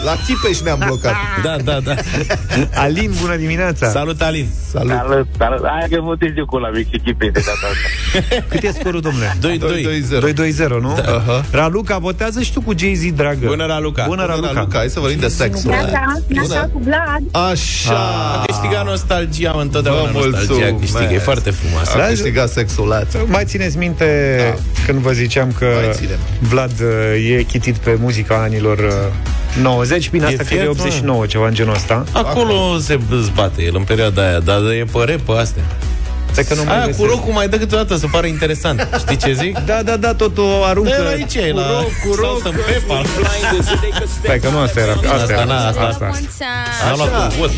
La Chipeș ne-am blocat. Da, da, da. Alin, bună dimineața. Salut, Alin. Salut! Salut, salut. Hai că votez eu cu la Mici și Chipeș de data asta. Cât e scorul, domnule? 2-2. 2-2-0. 2-2-0, nu? Aha. Raluca, votează și tu cu Jay-Z, dragă. Bună, Raluca. Bună, Bună, Raluca. Raluca, hai să vorbim de sex. Neața, neața cu Vlad. Așa! A câștigat nostalgia, mă, întotdeauna Vă nostalgia mulțumesc. câștigă. E foarte frumoasă. A câștigat sexul lață. Mai țineți minte Da. când vă ziceam că Mai ținem. Vlad uh, e chitit pe muzica anilor uh, 90, bine, asta E cred că e fiert, mă. 89, ceva în genul ăsta. Acolo se zbate el în perioada aia, dar e pe rap pe astea. Stai că nu mai Aia cu găsesc. rocul mai dă câteodată să pară interesant. Știi ce zic? Da, da, da, tot o aruncă. Da, aici e la cu roc, Salt and Pepper. Stai că nu asta era. Asta, Asta, era. na, asta. asta. Am luat cu vot.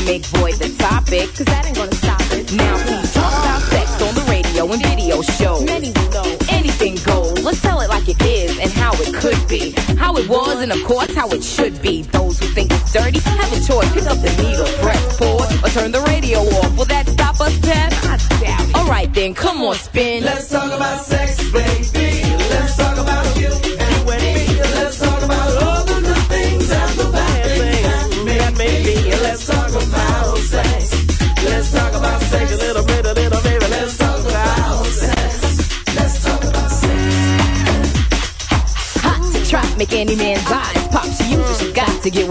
Or make void the topic, cause that ain't gonna stop it. Now, please talk about sex on the radio. radio show. Many will know anything goes. Let's tell it like it is and how it could be. How it was and of course how it should be. Those who think it's dirty have a choice. Pick up the needle, press pause, or turn the radio off. Will that stop us, Pep? I doubt it. Alright then, come on, spin. Let's talk about sex,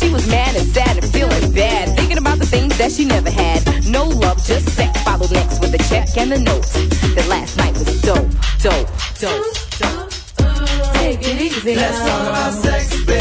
She was mad and sad and feeling bad, thinking about the things that she never had. No love, just sex. Followed next with a check and a note. That last night was dope, dope, dope, dope. Take it easy. Let's talk about sex, baby.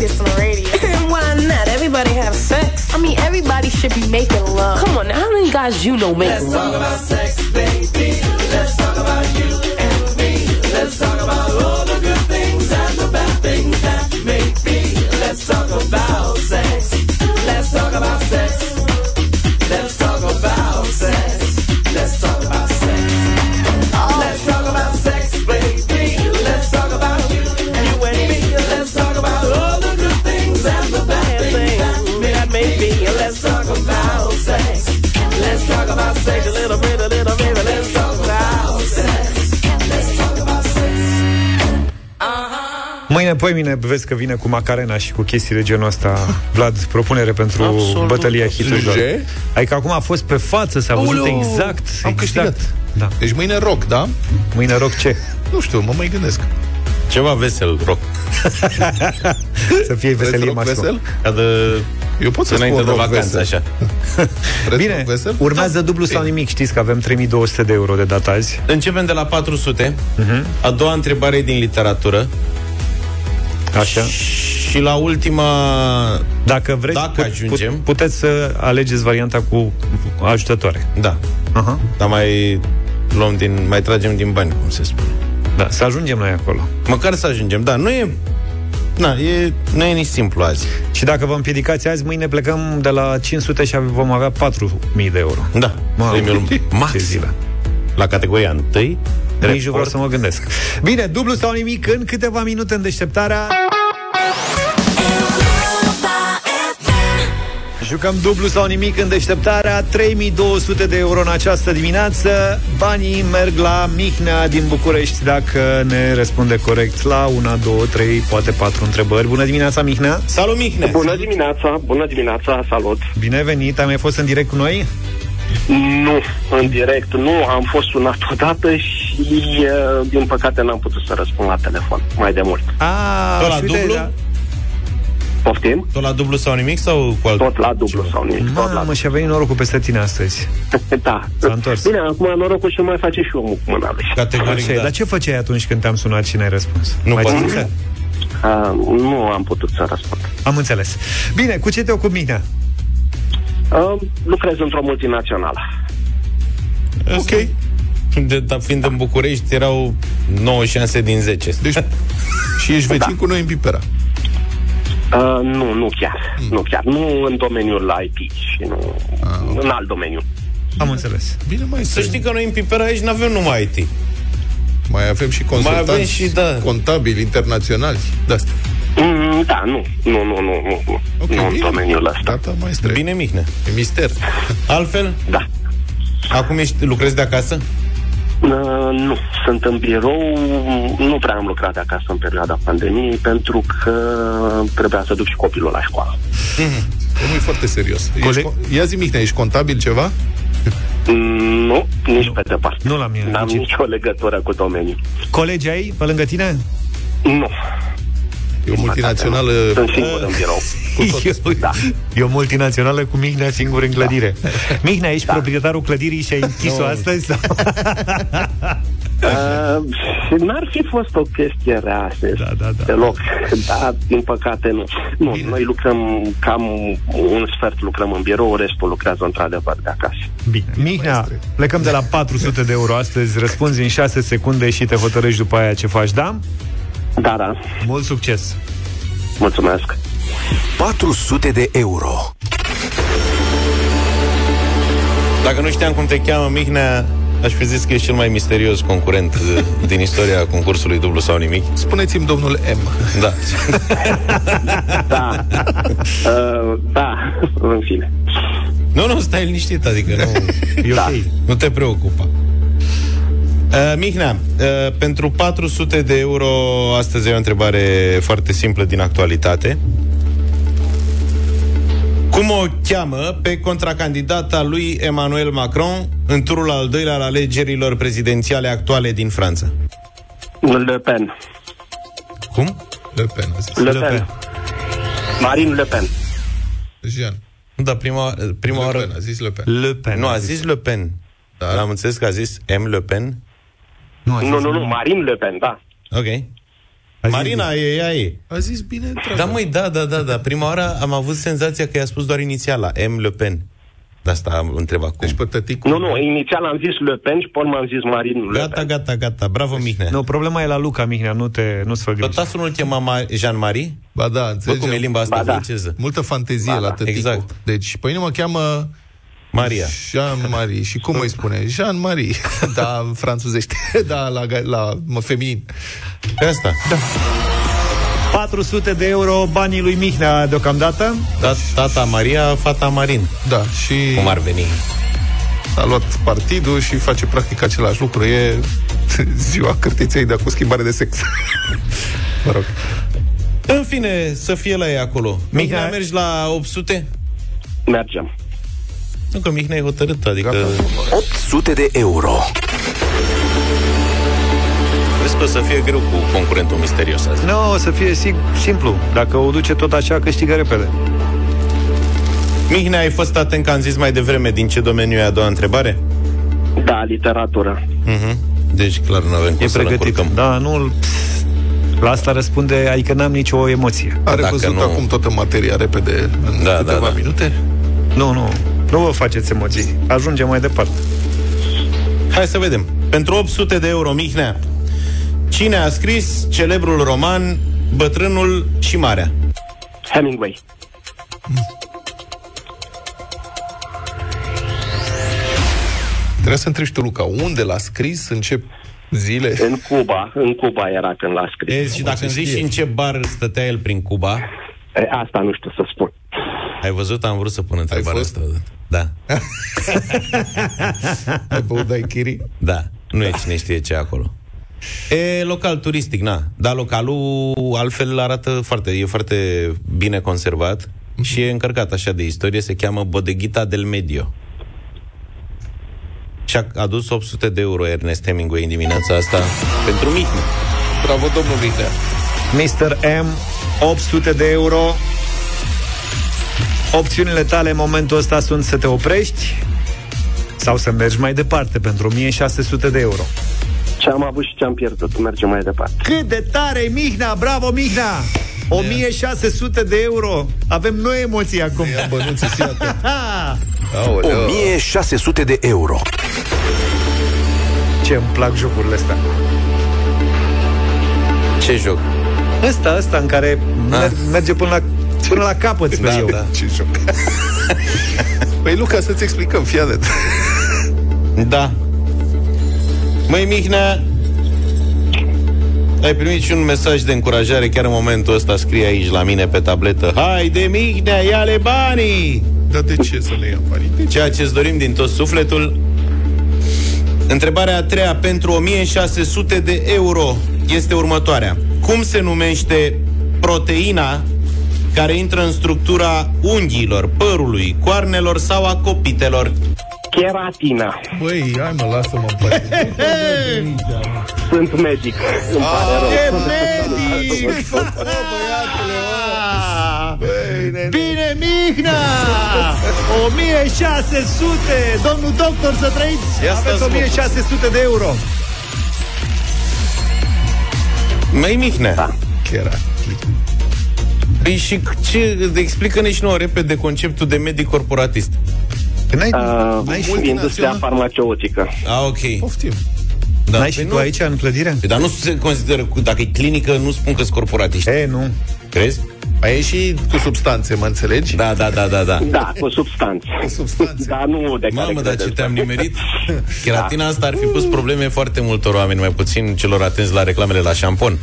Think they're gonna play this on the radio. Why not? Everybody have sex. I mean, everybody should be making love. Come on, now, how many guys you know make Let's talk love? about sex, Mâine, poimine, vezi că vine cu Macarena și cu chestii de genul ăsta. Vlad, propunere pentru Absolut. bătălia hiturilor. Ce? Adică acum a fost pe față, s-a văzut Aoleu, exact. Am exact. câștigat. Da. Deci mâine rock, da? Mâine rock ce? Nu știu, mă mai gândesc. Ceva vesel, rock. Să fie veselie rock maximă. vesel? Ca de... Eu pot să Înainte spun de rock vacanță, vesel. așa. Vreți Bine, rock vesel? urmează dublu sau nimic. Știți că avem 3200 de euro de dat azi. Începem de la 400. Mhm. A doua întrebare e din literatură. Așa. Și la ultima... Dacă vreți, Dacă ajungem. puteți să alegeți varianta cu ajutătoare. Da. Aha. Dar mai luăm din... Mai tragem din bani, cum se spune. Da, să ajungem noi acolo. Măcar să ajungem. Da, nu e... Na, e, nu e nici simplu azi. Și dacă vă împiedicați azi, mâine plecăm de la 500 și vom avea 4000 de euro. Da. Mamă, Premiul ce max. zile. La categoria 1. Nici nu vreau să mă gândesc. Bine, dublu sau nimic în câteva minute în deșteptarea... Jucăm dublu sau nimic în deșteptarea 3200 de euro în această dimineață Banii merg la Mihnea din București Dacă ne răspunde corect la una, două, trei, poate patru întrebări Bună dimineața, Mihnea Salut, Mihnea! Bună dimineața, bună dimineața, salut! Bine venit, ai mai fost în direct cu noi? Nu, în direct nu, am fost sunat odată și uh, din păcate n-am putut să răspund la telefon mai de mult. A, Tot la și uite, dublu? da. Poftim? Tot la dublu sau nimic sau cu alt... Tot la dublu sau nimic, tot la Mamă, și a venit norocul peste tine astăzi Da. S-a întors. Bine, acum norocul și mai face și omul cu mâna lui. Categoric, Așa e, da. Dar ce făceai atunci când te-am sunat și n-ai răspuns? Nu Mai pot. ții minte? Uh, nu am putut să răspund. Am înțeles. Bine, cu ce te ocupi, Mihnea? Uh, lucrez într-o multinațională. Ok. De, dar fiind în București, erau 9 șanse din 10. Deci, și ești vecin cu noi în Pipera. Uh, nu, nu chiar. Nu chiar. Nu în domeniul IT și nu în alt domeniu. Am înțeles. Bine, mai Să știi că noi în Pipera aici n-avem numai IT. Mai avem și consultanți avem și, da. contabili internaționali de asta. Mm, da, nu. Nu, nu, nu, nu. nu. Ok, nu în bine. domeniul ăsta. Gata, maestre. Bine, Mihnea. E mister. Altfel? Da. Acum ești, lucrezi de acasă? Uh, nu, sunt în birou, nu prea am lucrat de acasă în perioada pandemiei pentru că trebuia să duc și copilul la școală. Omul e foarte serios. Ești, Coleg- co- Ia zi, Mihnea, ești contabil ceva? Mm, Nu, nici pe departe. Nu la mine. N-am nici- nicio legătură cu domeniul. Colegi ai pe lângă tine? Nu. E o multinațională... Sunt singur în birou. E, Da. e o multinațională cu Mihnea singur în clădire. Mihnea, ești proprietarul clădirii și ai închis-o astăzi? Sau? Uh, n-ar fi fost o chestie rea astăzi, Da, da, da. deloc, dar din păcate nu. Nu, noi lucrăm cam un sfert lucrăm în birou, restul lucrează într-adevăr de acasă. Bine. Mihnea, plecăm de la 400 de euro astăzi, răspunzi în 6 secunde și te hotărăști după aia ce faci, da? Da, da, Mult succes! mulțumesc. 400 de euro. Dacă nu știam cum te cheamă, Mihnea, aș fi zis că ești cel mai misterios concurent uh, din istoria concursului dublu sau nimic. Spuneți-mi domnul M. Da. Da, uh, da, în fine. Nu, nu, stai liniștit, adică nu, E Da. ok. nu te preocupa. Uh, Mihnea, uh, pentru 400 de euro, astăzi e o întrebare foarte simplă din actualitate. Cum o cheamă pe contracandidata lui Emmanuel Macron în turul al doilea al alegerilor prezidențiale actuale din Franța? Le Pen. Cum? Le Pen, a zis. Le, Le Pen. Pen. Marine Le Pen. Jean. Da, prima, prima Le oară... Pen, a zis Le Pen. Le Pen. Nu, a zis Le Pen. Da. L-am înțeles că a zis M. Le Pen. Nu, a zis- Nu, nu, nu, Marine Le Pen, da. Ok. a zis- Marina, e ea e. A zis bine, Da, măi, da, da, da, da. Prima oară am avut senzația că i-a spus doar inițiala, M. Le Pen. De asta am întrebat cum. Deci pe tăticul... Nu, nu, inițial am zis Le Pen și pe urmă am zis Marine Le Gata, Pen. gata, gata. Bravo, Mihnea. Nu, problema e la Luca, Mihnea, nu te, nu-ți fă Tot griji. tasul nu-l chema Ma- Jean-Marie? Ba da, Bă, înțelegi? cum e limba asta Ba da. franceză? Multă fantezie Ba la da, tăticul. exact. Deci, pe mine mă cheamă Maria. Jean-Marie. Și cum îi spune? Jean-Marie. da, în franțuzește. da, la, la mă, feminin. Pe asta. Da. 400 de euro banii lui Mihnea deocamdată. da. Tata Maria, fata Marin. Da, și Cum ar veni? a luat partidul și face practic același lucru. E ziua cârtiței, dar cu schimbare de sex. mă rog. În fine, să fie la ei acolo. Mihnea, Mihnea- mergi la 800? Mergem. Nu, că Mihnea e hotărât, adică... Gata. 800 de euro. Crezi că o să fie greu cu concurentul misterios azi. Nu, o să fie sig- simplu. Dacă o duce tot așa, câștigă repede. Mihnea, ai fost atent că am zis mai devreme din ce domeniu e a doua întrebare? Da, literatură. Mhm. Deci, clar, nu avem cum E să-l pregătit. încurcăm. Da, nu... La asta răspunde, adică n-am nicio emoție. Are Dacă văzut nu- acum toată materia repede în Da, câteva da, da. minute? Nu, nu. Nu vă faceți emoții. Ajungem mai departe. Hai să vedem. Pentru 800 de euro, Mihnea, cine a scris celebrul roman Bătrânul și Marea? Hemingway. Trebuie să întrebi și tu, Luca, unde l-a scris, în ce zile? În Cuba. În Cuba era când l-a scris. E, și dacă îmi zici și în ce bar stătea el prin Cuba, E, asta nu știu să spun. ai văzut, am vrut să pun întrebarea fost? asta. Da. Ai băut daiquiri? Da. Nu e cine știe ce e acolo. E local turistic, na. Dar localul altfel arată foarte, e foarte bine conservat și e încărcat așa de istorie, se cheamă Bodeghita del Medio. Și a adus 800 de euro Ernest Hemingway în dimineața asta pentru Mihnea. Bravo, domnul Mihnea. Mr. M, 800 de euro. Opțiunile tale în momentul ăsta sunt să te oprești sau să mergi mai departe pentru 1600 de euro. Ce am avut și ce am pierdut. Mergem mai departe. Cât de tare e Mihnea! Bravo, Mihnea! 1600 de euro! Avem noi emoții acum. Ia bănuții, iată. Ha! Aoleu. 1600 de euro. Ce îmi plac jocurile astea. Ce joc? Ăsta, ăsta în care mer- merge până la, până la capăt, sper Da, eu. da. Ce joc. păi, Luca, să-ți explicăm, fii atent. Da. Măi, Mihnea, Ai primit și un mesaj de încurajare Chiar în momentul ăsta scrie aici la mine pe tabletă Hai de Mihnea, ia-le banii Dar de ce să le ia banii? De ce? Ceea ce îți dorim din tot sufletul Întrebarea a treia pentru 1600 de euro este următoarea. Cum se numește proteina care intră în structura unghiilor, părului, coarnelor sau a copitelor? Cheratina. Băi, hai mă, lasă-mă în pace. Sunt medic. Îmi pare rău. E medic! Bine, Mihnea! 1600! Domnul doctor, să trăiți! Ia Aveți stați, mă. 1600 de euro! Mai Mihnea. Da. Chiar. Păi și ce, explică-ne și nouă repede conceptul de medic corporatist. N-ai, Uh, n-ai și industria farmaceutică. A, ok. Poftim. Da. N-ai și Păi tu nu. aici, în clădire? Păi, Dar nu se consideră, cu- dacă e clinică, nu spun că sunt corporatiști. E, nu. Crezi? Mai e și cu substanțe, mă înțelegi? Da, da, da, da, da. Da, cu substanțe. Cu substanțe. Dar nu de care Mamă, dar ce credeți. te-am nimerit? Cheratina asta ar fi pus probleme foarte multor oameni, mai puțin celor atenți la reclamele la șampon.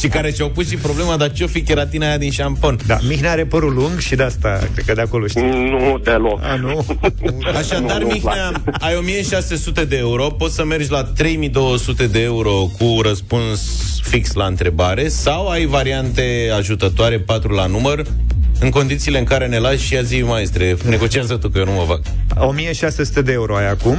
și care și-au pus și problema, dar ce-o fi cheratina aia din șampon? Da, Mihnea are părul lung și de asta, cred că de acolo știi. Nu deloc. A, nu? Așadar, Nu, nu-mi Mihnea, ai 1600 de euro, poți să mergi la 3200 de euro cu răspuns fix la întrebare sau ai variante ajutătoare 4 la număr în condițiile în care ne lași și a zi, maestre, negociază tu că eu nu mă fac. 1600 de euro ai acum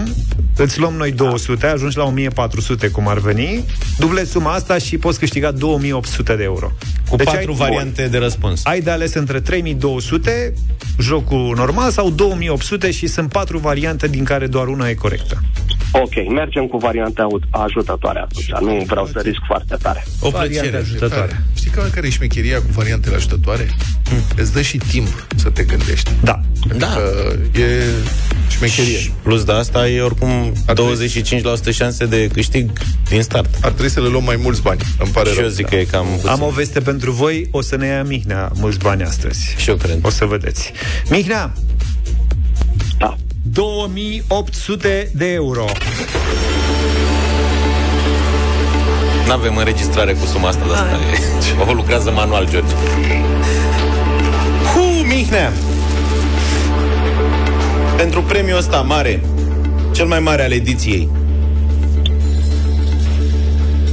Îți luăm noi 200, ajungi la 1400 cum ar veni Dublezi suma asta și poți câștiga 2800 de euro Cu Deci patru ai, variante de răspuns. ai de ales între 3200 Jocul normal sau 2800 Și sunt patru variante din care doar una e corectă Ok, mergem cu varianta aut- ajutătoare atunci. Nu vreau să risc foarte tare. O Variante plăcere. ajutătoare Știi că care e șmecheria cu variantele ajutătoare? Îți dă și timp să te gândești. Da Da. Că e șmecherie. Plus de asta e oricum 25% șanse de câștig din start. Ar trebui să le luăm mai mulți bani. Îmi pare Și rău. eu zic că e cam puțin. Am o veste pentru voi O să ne ia Mihnea mulți bani astăzi Și eu cred. O să vedeți Mihnea Da. 2800 de euro Nu avem înregistrare cu suma asta de asta. e- O lucrează manual, George. Hu, Mihnea! Pentru premiul ăsta mare, cel mai mare al ediției,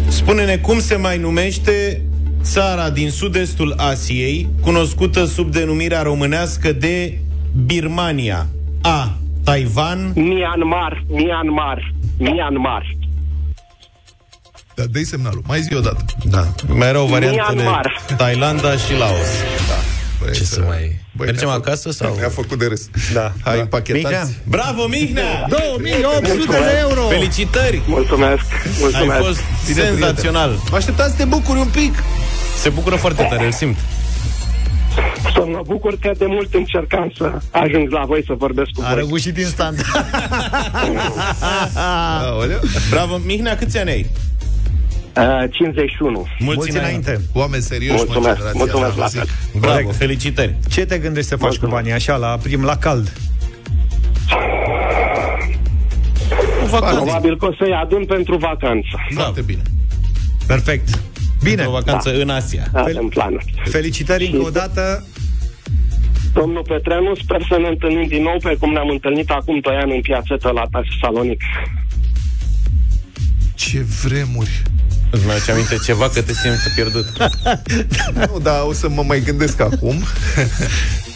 spune-ne cum se mai numește țara din sud-estul Asiei, cunoscută sub denumirea românească de Birmania. A. Taiwan Myanmar, Myanmar, Myanmar. Da, dă semnalul. Mai zi o dată. Da. Mai erau variantele Myanmar. Thailanda și Laos. Băi, Ce să mai... Băi, Mergem ne-a făcut- acasă sau... Ne-a făcut de râs. Da. Hai, Da. împachetați. Mihnea? Bravo, Mihnea! 2800 de euro Felicitări! Mulțumesc, Ai mulțumesc. fost Bine, senzațional. Mă așteptam să te bucuri un pic. Se bucură foarte tare, îl simt. Să mă bucur că de mult încercam să ajung la voi să vorbesc cu A voi. răgușit instant Aoleu. Bravo, Mihnea, câți ani ai? Uh, 51. Mulți, Mulți înainte. înainte Oameni serioși, mă, Mulțumesc, generația mulțumesc ta, la zic. fel. Bravo, Corect. felicitări. Ce te gândești să faci Mulțumesc. cu banii așa, la prim, la cald? Probabil că o să-i adun pentru vacanță. Foarte bine. Perfect. Bine. O vacanță în Asia. Avem planul. Felicitări încă o dată. Domnul Petreanu, sper să ne întâlnim din nou pe cum ne-am întâlnit acum 2 ani în piațetă la Salonic. Ce vremuri. Îți mai aduce aminte ceva că te simți pierdut. Nu, dar o să mă mai gândesc acum.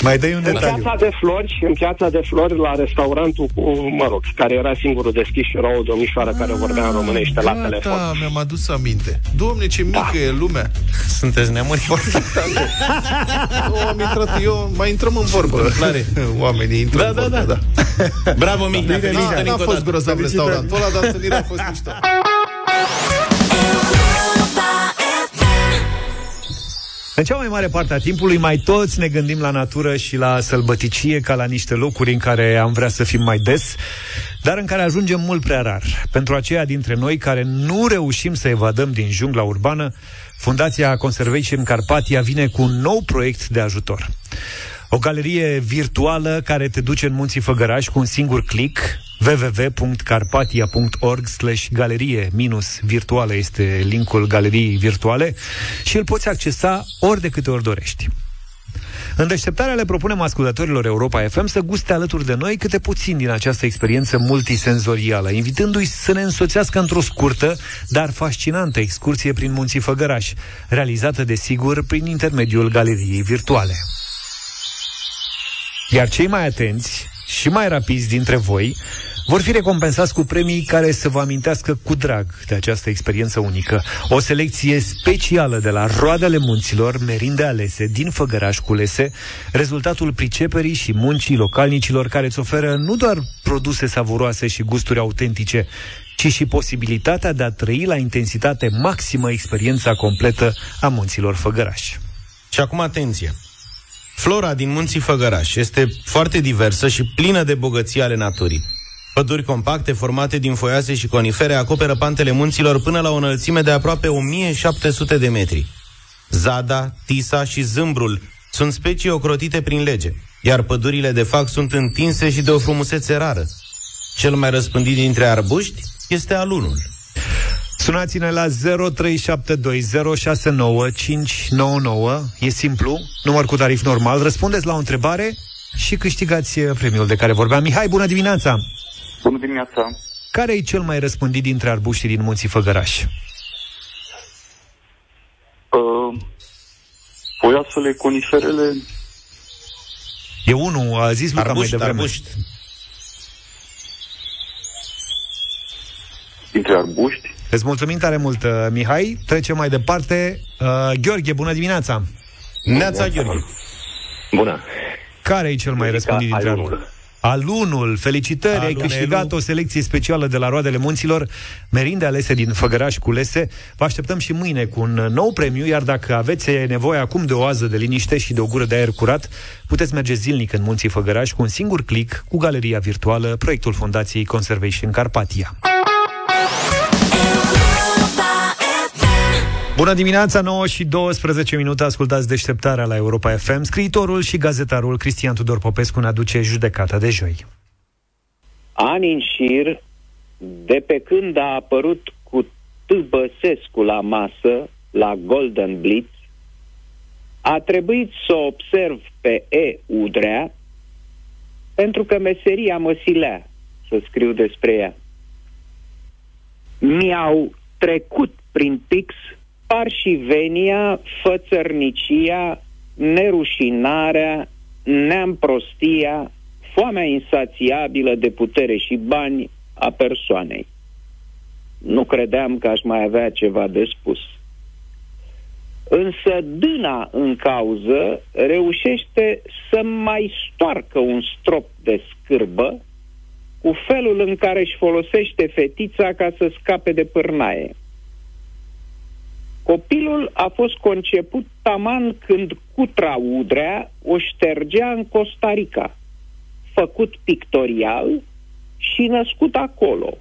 Mai dai un În detaliu. piața de flori, în piața de flori, la restaurantul cu, mă rog, care era singurul deschis și era o domnișoară care vorbea în românește la telefon. Da, mi-am adus aminte. Doamne, ce mică e lumea. Sunteți neamuri? Eu am intrat, eu mai intrăm în vorbă. Întâmplare. Oamenii intră Da, în da, vorbă, da. Bravo, Mihnea, Bine, felicitări N-a încă o fost dată. grozav restaurantul ăla, dar întâlnirea a fost mișto. În cea mai mare parte a timpului, mai toți ne gândim la natură și la sălbăticie ca la niște locuri în care am vrea să fim mai des, dar în care ajungem mult prea rar. Pentru aceia dintre noi care nu reușim să evadăm din jungla urbană, Fundația Conservation Carpatia vine cu un nou proiect de ajutor. O galerie virtuală care te duce în munții Făgăraș cu un singur click, www.carpatia.org slash galerie minus virtuală este linkul galeriei virtuale și îl poți accesa ori de câte ori dorești. În deșteptarea le propunem ascultătorilor Europa FM să guste alături de noi câte puțin din această experiență multisenzorială, invitându-i să ne însoțească într-o scurtă, dar fascinantă excursie prin munții Făgăraș, realizată, desigur, prin intermediul galeriei virtuale. Iar cei mai atenți și mai rapizi dintre voi vor fi recompensați cu premii care să vă amintească cu drag de această experiență unică. O selecție specială de la Roadele Munților, merinde alese din Făgăraș culese, rezultatul priceperii și muncii localnicilor care îți oferă nu doar produse savuroase și gusturi autentice, ci și posibilitatea de a trăi la intensitate maximă experiența completă a munților Făgăraș. Și acum atenție! Flora din munții Făgăraș este foarte diversă și plină de bogății ale naturii. Păduri compacte formate din foiase și conifere acoperă pantele munților până la o înălțime de aproape 1700 de metri. Zada, tisa și zâmbrul sunt specii ocrotite prin lege, iar pădurile de fac sunt întinse și de o frumusețe rară. Cel mai răspândit dintre arbuști este alunul. Sunați-ne la 0372069599. E simplu, număr cu tarif normal. Răspundeți la o întrebare și câștigați premiul de care vorbeam. Mihai, bună dimineața! Bună dimineața! Care e cel mai răspândit dintre arbuștii din munții Făgăraș? Uh, foiasele, coniferele, E unul, a zis Luca mai Arbuști, devreme. arbuști. dintre arbuști. Îți mulțumim tare mult, uh, Mihai. Trecem mai departe. Uh, Gheorghe, bună dimineața! Neața Gheorghe. Bună. Care e cel mai răspândit dintre alunul. arbuști? Alunul, felicitări, ai Alunelu. câștigat o selecție specială de la Roadele Munților, merinde alese din Făgăraș culese. Vă așteptăm și mâine cu un nou premiu, iar dacă aveți nevoie acum de o oază de liniște și de o gură de aer curat, puteți merge zilnic în Munții Făgăraș cu un singur click cu galeria virtuală, proiectul Fundației Conservation Carpatia. Bună dimineața, 9 și 12 minute, ascultați deșteptarea la Europa FM. Scriitorul și gazetarul Cristian Tudor Popescu ne aduce judecata de joi. ani în șir, de pe când a apărut cu T. Băsescu la masă, la Golden Blitz, a trebuit să o observ pe E. Udrea, pentru că meseria mă silea să scriu despre ea. Mi-au trecut prin pix parșivenia, fățărnicia, nerușinarea, neamprostia, foamea insațiabilă de putere și bani a persoanei. Nu credeam că aș mai avea ceva de spus. Însă dâna în cauză reușește să mai stoarcă un strop de scârbă cu felul în care își folosește fetița ca să scape de pârnaie. Copilul a fost conceput taman când Cutra Udrea o ștergea în Costa Rica, făcut pictorial și născut acolo,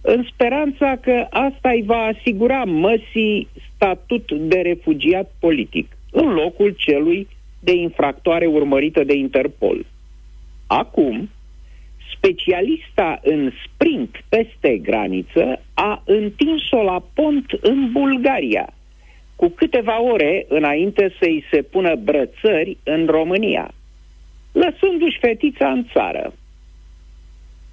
în speranța că asta îi va asigura măsii statut de refugiat politic, în locul celui de infractoare urmărită de Interpol. Acum, specialista în sprint peste graniță a întins-o la pont în Bulgaria, cu câteva ore înainte să-i se pună brățări în România, lăsându-și fetița în țară.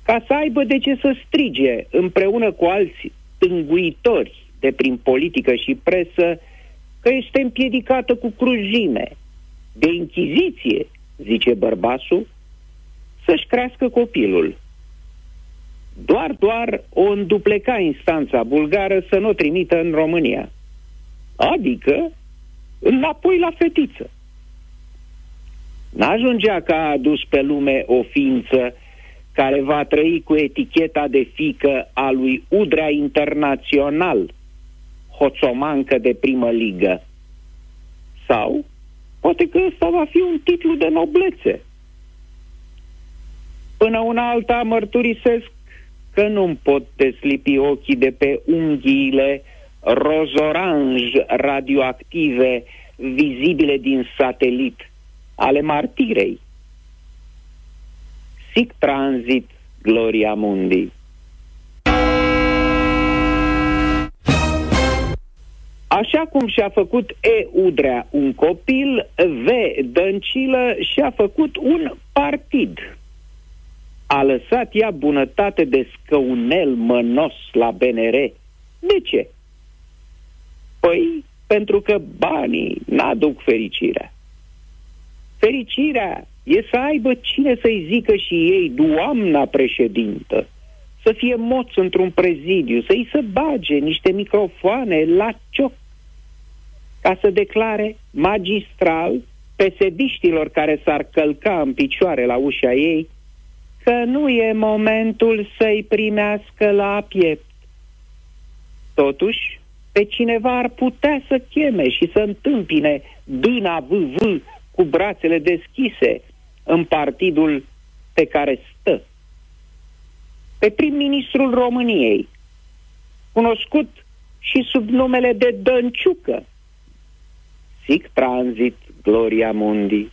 Ca să aibă de ce să strige împreună cu alți tânguitori de prin politică și presă că este împiedicată cu cruzime, de închiziție, zice bărbasul, să-și crească copilul. Doar, doar o îndupleca instanța bulgară să nu o trimită în România. Adică, înapoi la fetiță. N-ajungea că a adus pe lume o ființă care va trăi cu eticheta de fică a lui Udrea Internațional, hoțomancă de primă ligă. Sau, poate că ăsta va fi un titlu de noblețe. Până una alta mărturisesc că nu-mi pot deslipi ochii de pe unghiile rozoranj radioactive vizibile din satelit ale martirei. Sic Transit Gloria Mundi. Așa cum și-a făcut E. Udrea un copil, V. Dăncilă și-a făcut un partid. A lăsat ea bunătate de scăunel mănos la BNR. De ce? Păi, pentru că banii n-aduc fericirea. Fericirea e să aibă cine să-i zică și ei, doamna președintă, să fie moț într-un prezidiu, să-i se bage niște microfoane la cioc, ca să declare magistral pesediștilor care s-ar călca în picioare la ușa ei că nu e momentul să-i primească la piept. Totuși, pe cineva ar putea să cheme și să întâmpine dâna VV cu brațele deschise în partidul pe care stă. Pe prim-ministrul României, cunoscut și sub numele de Dănciucă, Sic Transit Gloria Mundi.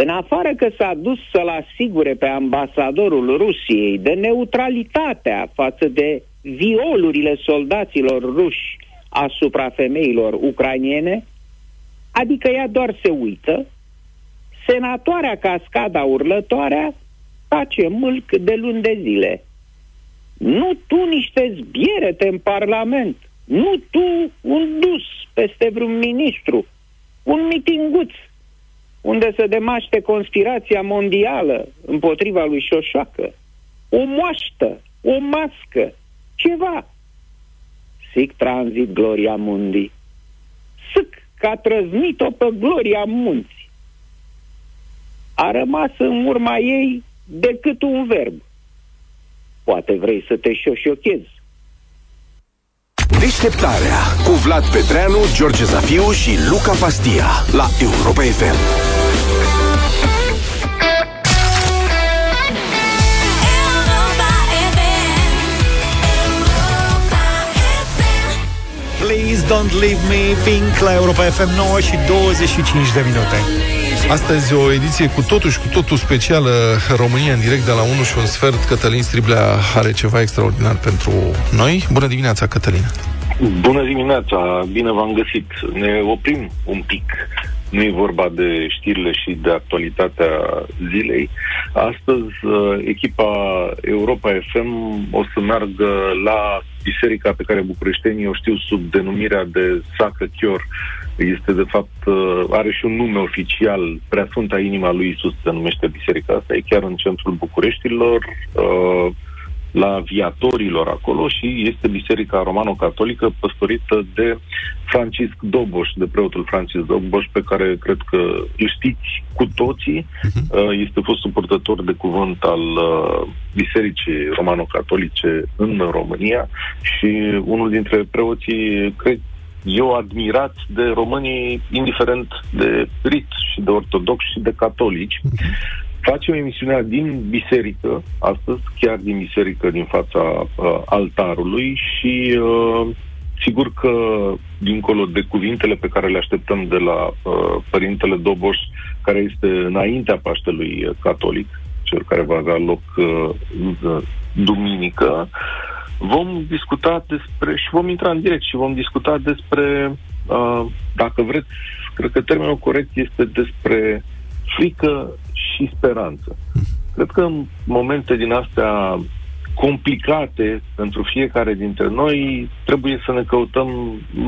În afară că s-a dus să-l asigure pe ambasadorul Rusiei de neutralitatea față de violurile soldaților ruși asupra femeilor ucrainiene, adică ea doar se uită, senatoarea cascada urlătoarea face mâlc de luni de zile. Nu tu niște zbierete în Parlament, nu tu un dus peste vreun ministru, un mitinguț unde se demaște conspirația mondială împotriva lui Șoșoacă, o moaștă, o mască, ceva. Sic tranzit Gloria Mundi. Sâc că a trăznit-o pe Gloria Munți. A rămas în urma ei decât un verb. Poate vrei să te șoșochezi. Deșteptarea cu Vlad Petreanu, George Zafiu și Luca Pastia la Europa FM. Don't leave me Pink la Europa FM 9 și 25 de minute. Astăzi o ediție cu totul și cu totul specială România în direct de la 1 și un sfert Cătălin Striblea are ceva extraordinar pentru noi Bună dimineața, Cătălin Bună dimineața, bine v-am găsit. Ne oprim un pic. Nu e vorba de știrile și de actualitatea zilei. Astăzi, uh, echipa Europa FM o să meargă la biserica pe care bucureștenii o știu sub denumirea de Sacră Chior. Este, de fapt, uh, are și un nume oficial, Preasfânta Inima lui Isus se numește biserica asta, e chiar în centrul Bucureștilor. Uh, la viatorilor acolo și este Biserica Romano-Catolică păstorită de Francisc Doboș, de preotul Francisc Doboș, pe care cred că îl știți cu toții. Uh, Este fost suportător de cuvânt al uh, Bisericii Romano-Catolice în România și unul dintre preoții, cred, eu admirat de românii, indiferent de rit și de ortodoxi și de catolici. Facem emisiunea din biserică, astăzi, chiar din biserică, din fața uh, altarului și uh, sigur că, dincolo de cuvintele pe care le așteptăm de la uh, Părintele Doboș, care este înaintea Paștelui uh, Catolic, cel care va avea loc uh, uh, duminică, vom discuta despre, și vom intra în direct și vom discuta despre, uh, dacă vreți, cred că termenul corect este despre frică și speranță. Cred că în momente din astea complicate pentru fiecare dintre noi, trebuie să ne căutăm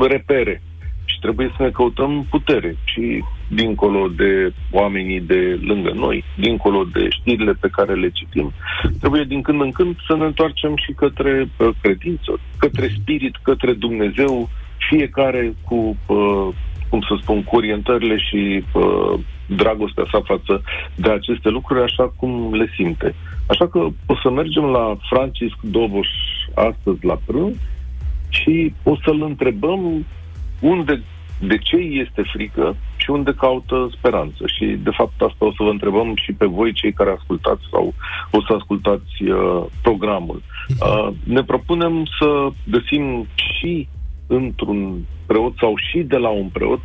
repere și trebuie să ne căutăm putere și dincolo de oamenii de lângă noi, dincolo de știrile pe care le citim, trebuie din când în când să ne întoarcem și către uh, credință, către spirit, către Dumnezeu, fiecare cu uh, cum să spun, cu orientările și uh, dragostea sa față de aceste lucruri așa cum le simte. Așa că o să mergem la Francisc Doboș astăzi la prânz și o să-l întrebăm unde, de ce este frică și unde caută speranță. Și, de fapt, asta o să vă întrebăm și pe voi, cei care ascultați sau o să ascultați uh, programul. Uh, ne propunem să găsim și într-un preot sau și de la un preot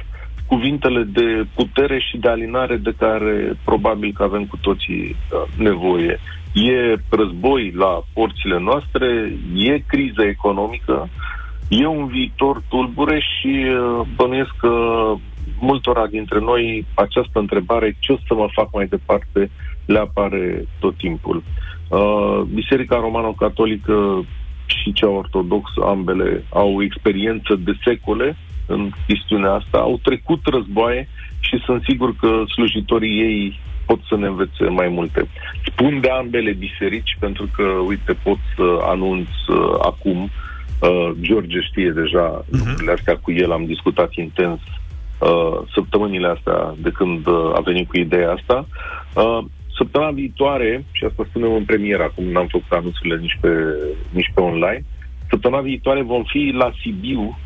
cuvintele de putere și de alinare de care probabil că avem cu toții uh, nevoie. E război la porțile noastre, e criză economică, e un viitor tulbure și uh, bănuiesc că multora dintre noi această întrebare, ce o să mă fac mai departe, le apare tot timpul. Uh, Biserica Romano-Catolică și cea ortodoxă, ambele, au experiență de secole în chestiunea asta, au trecut războaie și sunt sigur că slujitorii ei pot să ne învețe mai multe. Spun de ambele biserici pentru că, uite, pot să anunț uh, acum, uh, George știe deja uh-huh. lucrurile astea, cu el am discutat intens uh, săptămânile astea de când uh, a venit cu ideea asta. Uh, săptămâna viitoare, și asta spunem în premieră, acum n-am făcut anunțurile nici pe, nici pe online, săptămâna viitoare vom fi la Sibiu,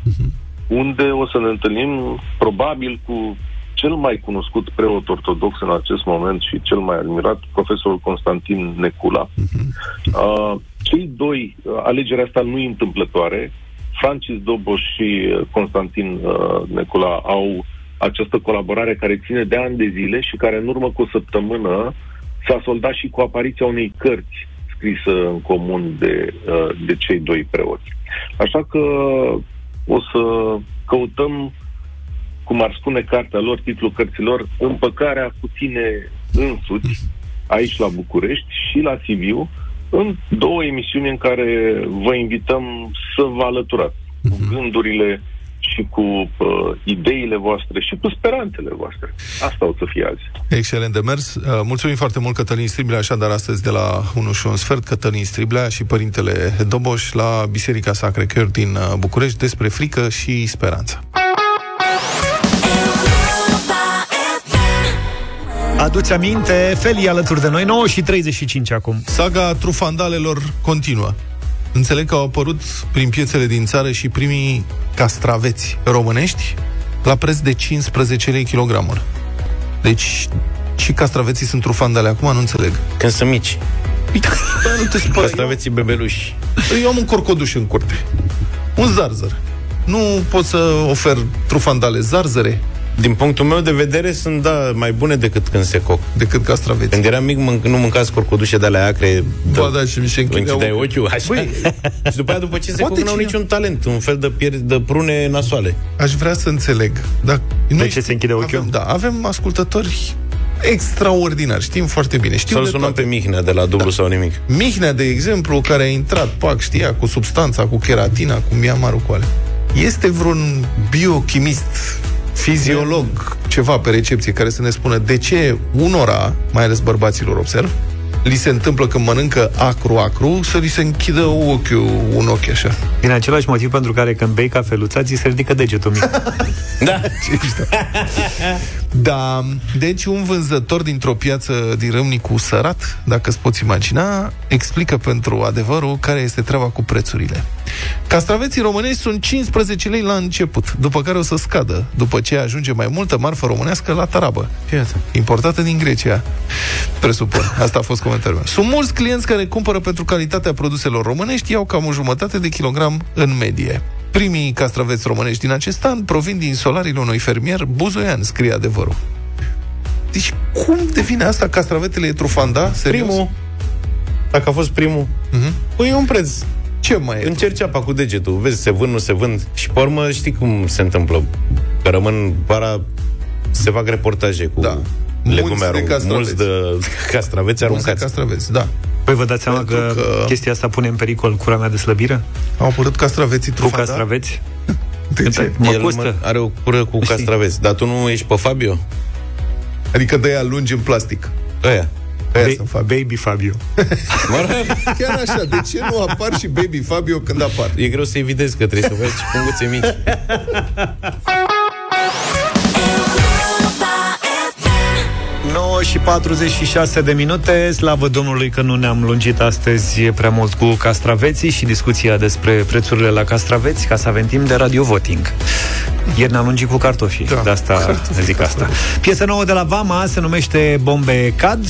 unde o să ne întâlnim probabil cu cel mai cunoscut preot ortodox în acest moment și cel mai admirat, profesorul Constantin Necula. Uh, cei doi, uh, alegerea asta nu e întâmplătoare. Francis Doboș și uh, Constantin uh, Necula au această colaborare care ține de ani de zile și care în urmă cu o săptămână s-a soldat și cu apariția unei cărți scrisă în comun de, uh, de cei doi preoți. Așa că o să căutăm, cum ar spune cartea lor, titlul cărților, Împăcarea cu tine însuți, aici la București și la Sibiu, în două emisiuni în care vă invităm să vă alăturați cu gândurile și cu uh, ideile voastre și cu speranțele voastre. Asta o să fie azi. Excelent de mers. Uh, mulțumim foarte mult Cătălin Striblea, așadar astăzi de la 1 și un sfert, Cătălin Striblea și părintele Doboș la Biserica Sacre Cœur din uh, București despre frică și speranță. Aduți aminte, Feli alături de noi, 9 și 35 acum. Saga trufandalelor continuă. Înțeleg că au apărut prin piețele din țară și primii castraveți românești la preț de 15 lei kilogramul. Deci și castraveții sunt trufandale acum, nu înțeleg. Când sunt mici. Bă, nu te spui. Castraveții bebeluși. Eu am un corcoduș în curte. Un zarzăr. Nu pot să ofer trufandale zarzăre Din punctul meu de vedere sunt, da, mai bune decât când se coc. decât castraveți. Când eram mic, mânc- nu mâncați corcodușe de alea acre. Ba da, și mi se închideau închideai ochiul, așa. Băi, și după aia, după ce se poate coc, n-au cine- niciun talent. Un fel de, pier- de prune nasoale. Aș vrea să înțeleg. Dar De ce se închide ochiul? Avem, da, avem ascultători extraordinari, știm foarte bine. Știu Să-l de sunăm toate. pe Mihnea de la dublu sau nimic. Mihnea, de exemplu, care a intrat, pac, știa, cu substanța, cu keratina, cu miamarul cu alea. Este vreun biochimist, fiziolog, ceva pe recepție, care să ne spună de ce unora, mai ales bărbaților, observ, li se întâmplă când mănâncă acru-acru să li se închidă ochiul, un ochi așa. Din același motiv pentru care când bei cafeluța, ți se ridică degetul mic. Da. Da, deci un vânzător dintr-o piață din Râmnicu sărat, dacă îți poți imagina, explică pentru adevărul care este treaba cu prețurile. Castraveții românești sunt 15 lei la început, după care o să scadă, după ce ajunge mai multă marfă românească la tarabă. Iată. Importată din Grecia, presupun. Asta a fost comentariul meu. Sunt mulți clienți care cumpără pentru calitatea produselor românești, iau cam o jumătate de kilogram în medie. Primii castraveți românești din acest an provin din solariile unui fermier buzoian, scrie adevărul. Deci cum devine asta castravetele e trufanda? Serios? Primul. Dacă a fost primul, Mhm. păi e un preț. Ce mai e? Încerci apa cu degetul, vezi, se vând, nu se vând. Și pe urmă știi cum se întâmplă. Că rămân vara, se fac reportaje cu Da. legume Mulți de arunc- castraveți. mulți de castraveți Mulți de aruncați. castraveți, da. Păi vă dați seama Pentru că, că- chestia asta pune în pericol cura mea de slăbire? Au apărut castraveții Cu trufanda? castraveți? De ce? Mă El costă. mă- are o cură cu castraveți. Dar tu nu ești pe Fabio? Adică de aia lungi în plastic. Aia. Aia Ba- sunt Fabio. Baby Fabio. Chiar așa, de ce nu apar și Baby Fabio când apar? E greu să evidezi că trebuie să faci punguțe mici. 9 și 46 de minute, slavă Domnului că nu ne-am lungit astăzi prea mult cu castraveții și discuția despre prețurile la castraveți, ca să avem timp de radio voting. Ieri ne-am lungit cu cartofii, Da, de asta cartofi, zic asta. castraveți. Piesa nouă de la Vama se numește Bombe Cad.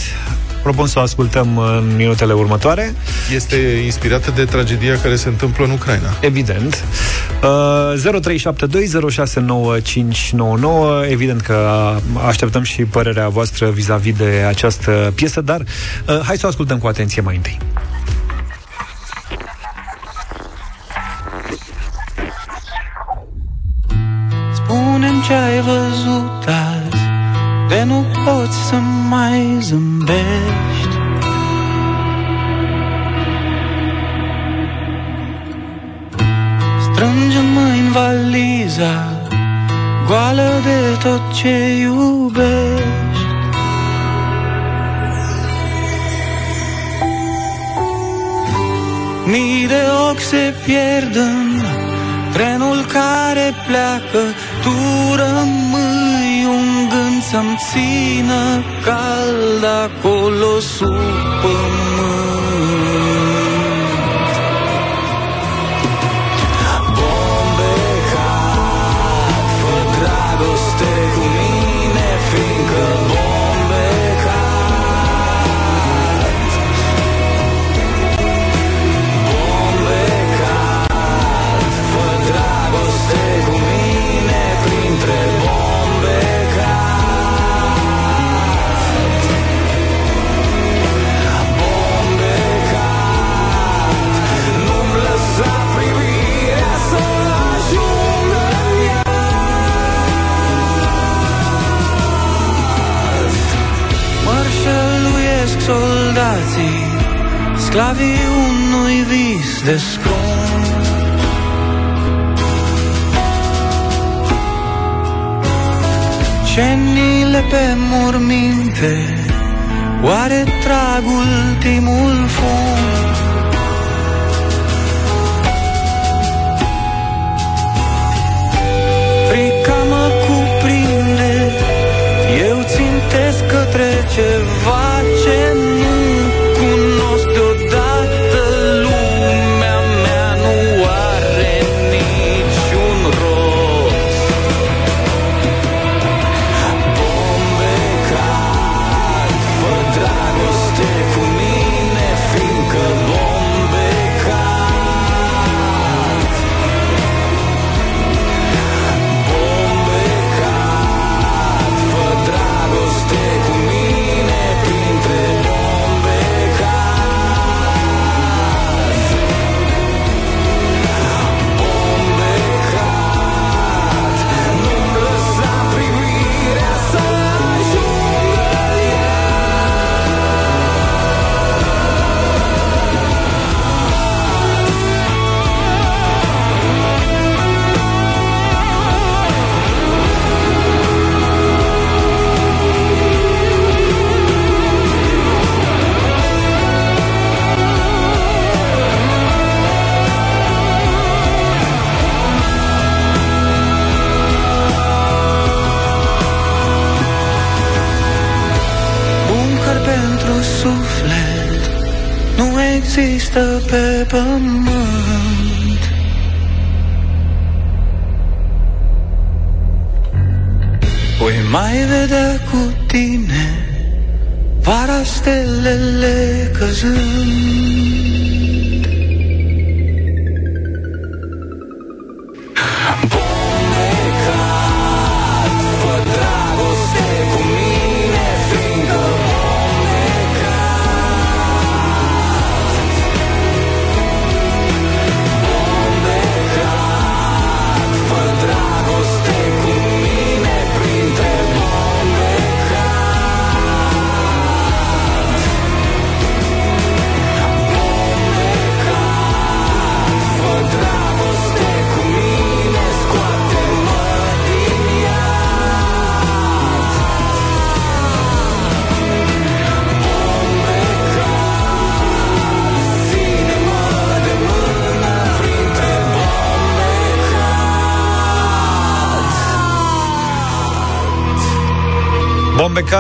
Propun să o ascultăm în minutele următoare. Este inspirată de tragedia care se întâmplă în Ucraina. Evident. Uh, 0372069599. Evident că așteptăm și părerea voastră vis-a-vis de această piesă, dar uh, hai să o ascultăm cu atenție mai întâi. Spune-mi ce ai văzut azi De nu poți să mai zâmbești. Strânge în mâini valiza Goală de tot ce iubești. Mii de ochi se pierd în trenul care pleacă gând să-mi țină cald acolo sub sclavii unui vis de scrum. Cenile pe morminte, oare trag ultimul fum? Frica mă cuprinde, eu țintesc către ceva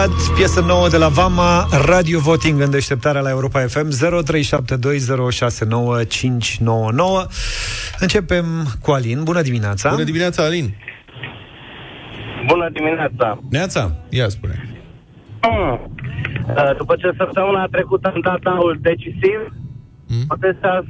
Bombe Cad, piesă nouă de la Vama, Radio Voting în deșteptarea la Europa FM 0372069599. Începem cu Alin. Bună dimineața! Bună dimineața, Alin! Bună dimineața! Neața! Ia spune. Mm. Uh, după ce săptămâna trecută am dat aul decisiv, Mm? protesta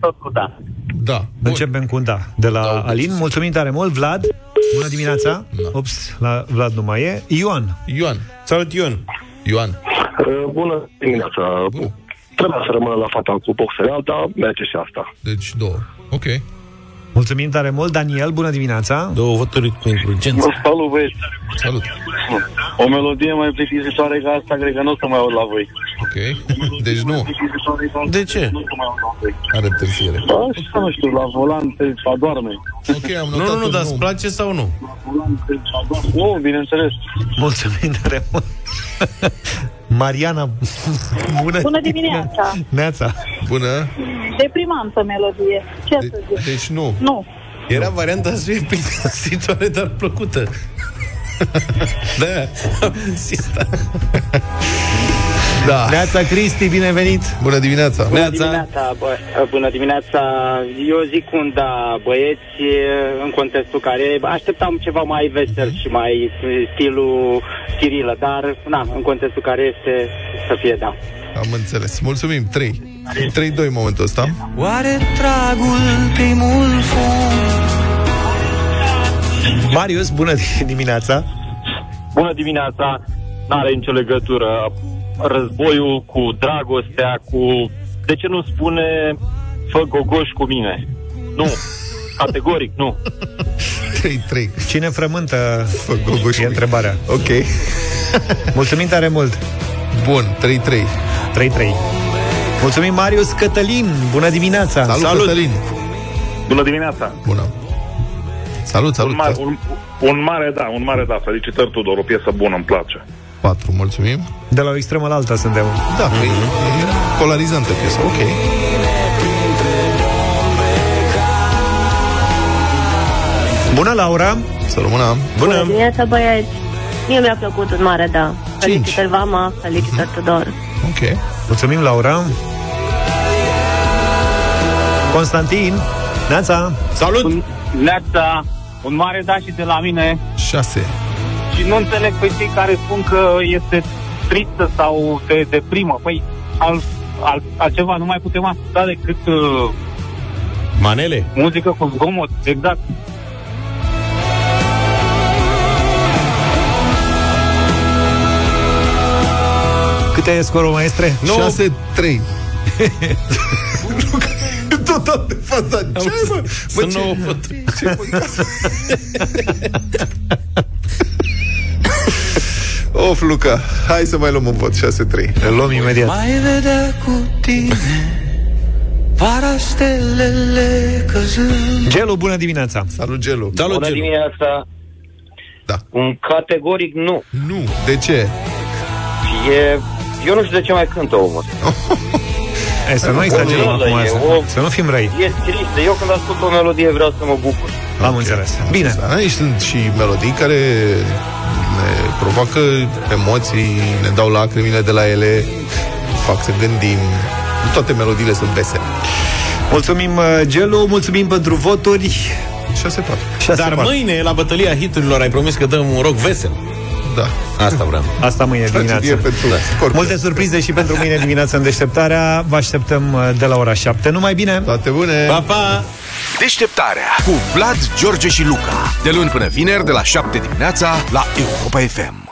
tot cu da. Da. Începem cu un da de la da, Alin. Mulțumim tare mult. Vlad, bună dimineața. Da. Ups, la Vlad nu mai e. Ioan. Ioan. Salut, Ioan. Ioan. Uh, bună dimineața. Bun. Trebuia să rămână la fata cu boxeral, dar merge și asta. Deci două. Ok. Mulțumim tare mult. Daniel, bună dimineața. Două voturi cu indulgență. Salut, băieți. Salut. O melodie mai plictisitoare ca asta, cred că nu o să mai aud la voi. Ok. Deci nu. De ce? Are întârziere. Așa, nu știu, la volan se adorme. Ok, am Nu, nu, nu, dar îți place sau nu? Nu, bineînțeles. Mulțumim tare mult. Mariana, bună, Bună dimineața! Neața. Bună. Deprimantă melodie. Ce să zic? Deci nu. Nu. Era varianta să fie plictisitoare, dar plăcută. Da, Sista. Da. Neața Cristi, binevenit. Bună dimineața. Bună dimineața, bă, bună dimineața. Eu zic un da, băieți, în contextul care așteptam ceva mai vesel și mai stilul Chirilă, dar, na, în contextul care este să fie da. Am înțeles. Mulțumim. 3. 3-2 în momentul ăsta. Oare trag ultimul fum Marius, bună dimineața. Bună dimineața! N-are nicio legătură războiul cu dragostea, cu... De ce nu spune fă gogoș cu mine? Nu. Categoric, nu. 3-3. Cine frământă? Fă gogoș e întrebarea. Ok. Mulțumim tare mult. Bun, 3-3. 3-3. Mulțumim, Marius Cătălin. Bună dimineața. Salut, Salut. Cătălin. Bună dimineața! Bună. Salut, salut. Un mare, un, un mare da, un mare da. Felicitări, Tudor, o piesă bună, îmi place. 4, mulțumim. De la o extremă la alta suntem. Da, mm-hmm. e, e polarizantă piesă. Ok. Bună, Laura. Să rămână. Bună dimineața, băieți. Mie mi-a plăcut un mare da. Felicitări, Vama, felicitări, Tudor. Ok. Mulțumim, Laura. Constantin. Neața. Salut. Neața, un mare da și de la mine 6. și nu înțeleg pe cei care spun că este tristă sau te deprimă. Păi, al, al, altceva nu mai putem asculta decât uh, Manele. muzică cu zgomot, exact. Câte e scorul, maestre? 6-3. Tot am de fața. Ce ai, mă? Mă, Sunt ce- nouă voturi. ce mă- Of, Luca, hai să mai luăm un vot 6-3 Îl luăm imediat Mai vedea cu tine Vara stelele căzând Gelu, bună dimineața Salut, Gelu Salut, Bună Gelu. dimineața! Da. Un categoric nu. Nu, de ce? E... Eu nu știu de ce mai cântă omul. e, Să nu exagerăm O acum milă, asta. e o- Să nu fim răi E tristă. Eu când ascult o melodie vreau să mă bucur. Am înțeles Bine Da, aici sunt și melodii care ne provoacă emoții, ne dau lacrimile de la ele, fac să gândim. Nu toate melodiile sunt vesele. Mulțumim, uh, Gelu, mulțumim pentru voturi 6-4. Dar mâine, la bătălia hiturilor, ai promis că dăm un rock vesel. Da. Asta vreau. Asta mâine Tragedie dimineață pentru Scorpion. Multe surprize și pentru mâine dimineața în deșteptarea Vă așteptăm uh, de la ora 7 Numai bine! Toate bune! Pa, pa! Deșteptarea cu Vlad, George și Luca. De luni până vineri, de la 7 dimineața, la Europa FM.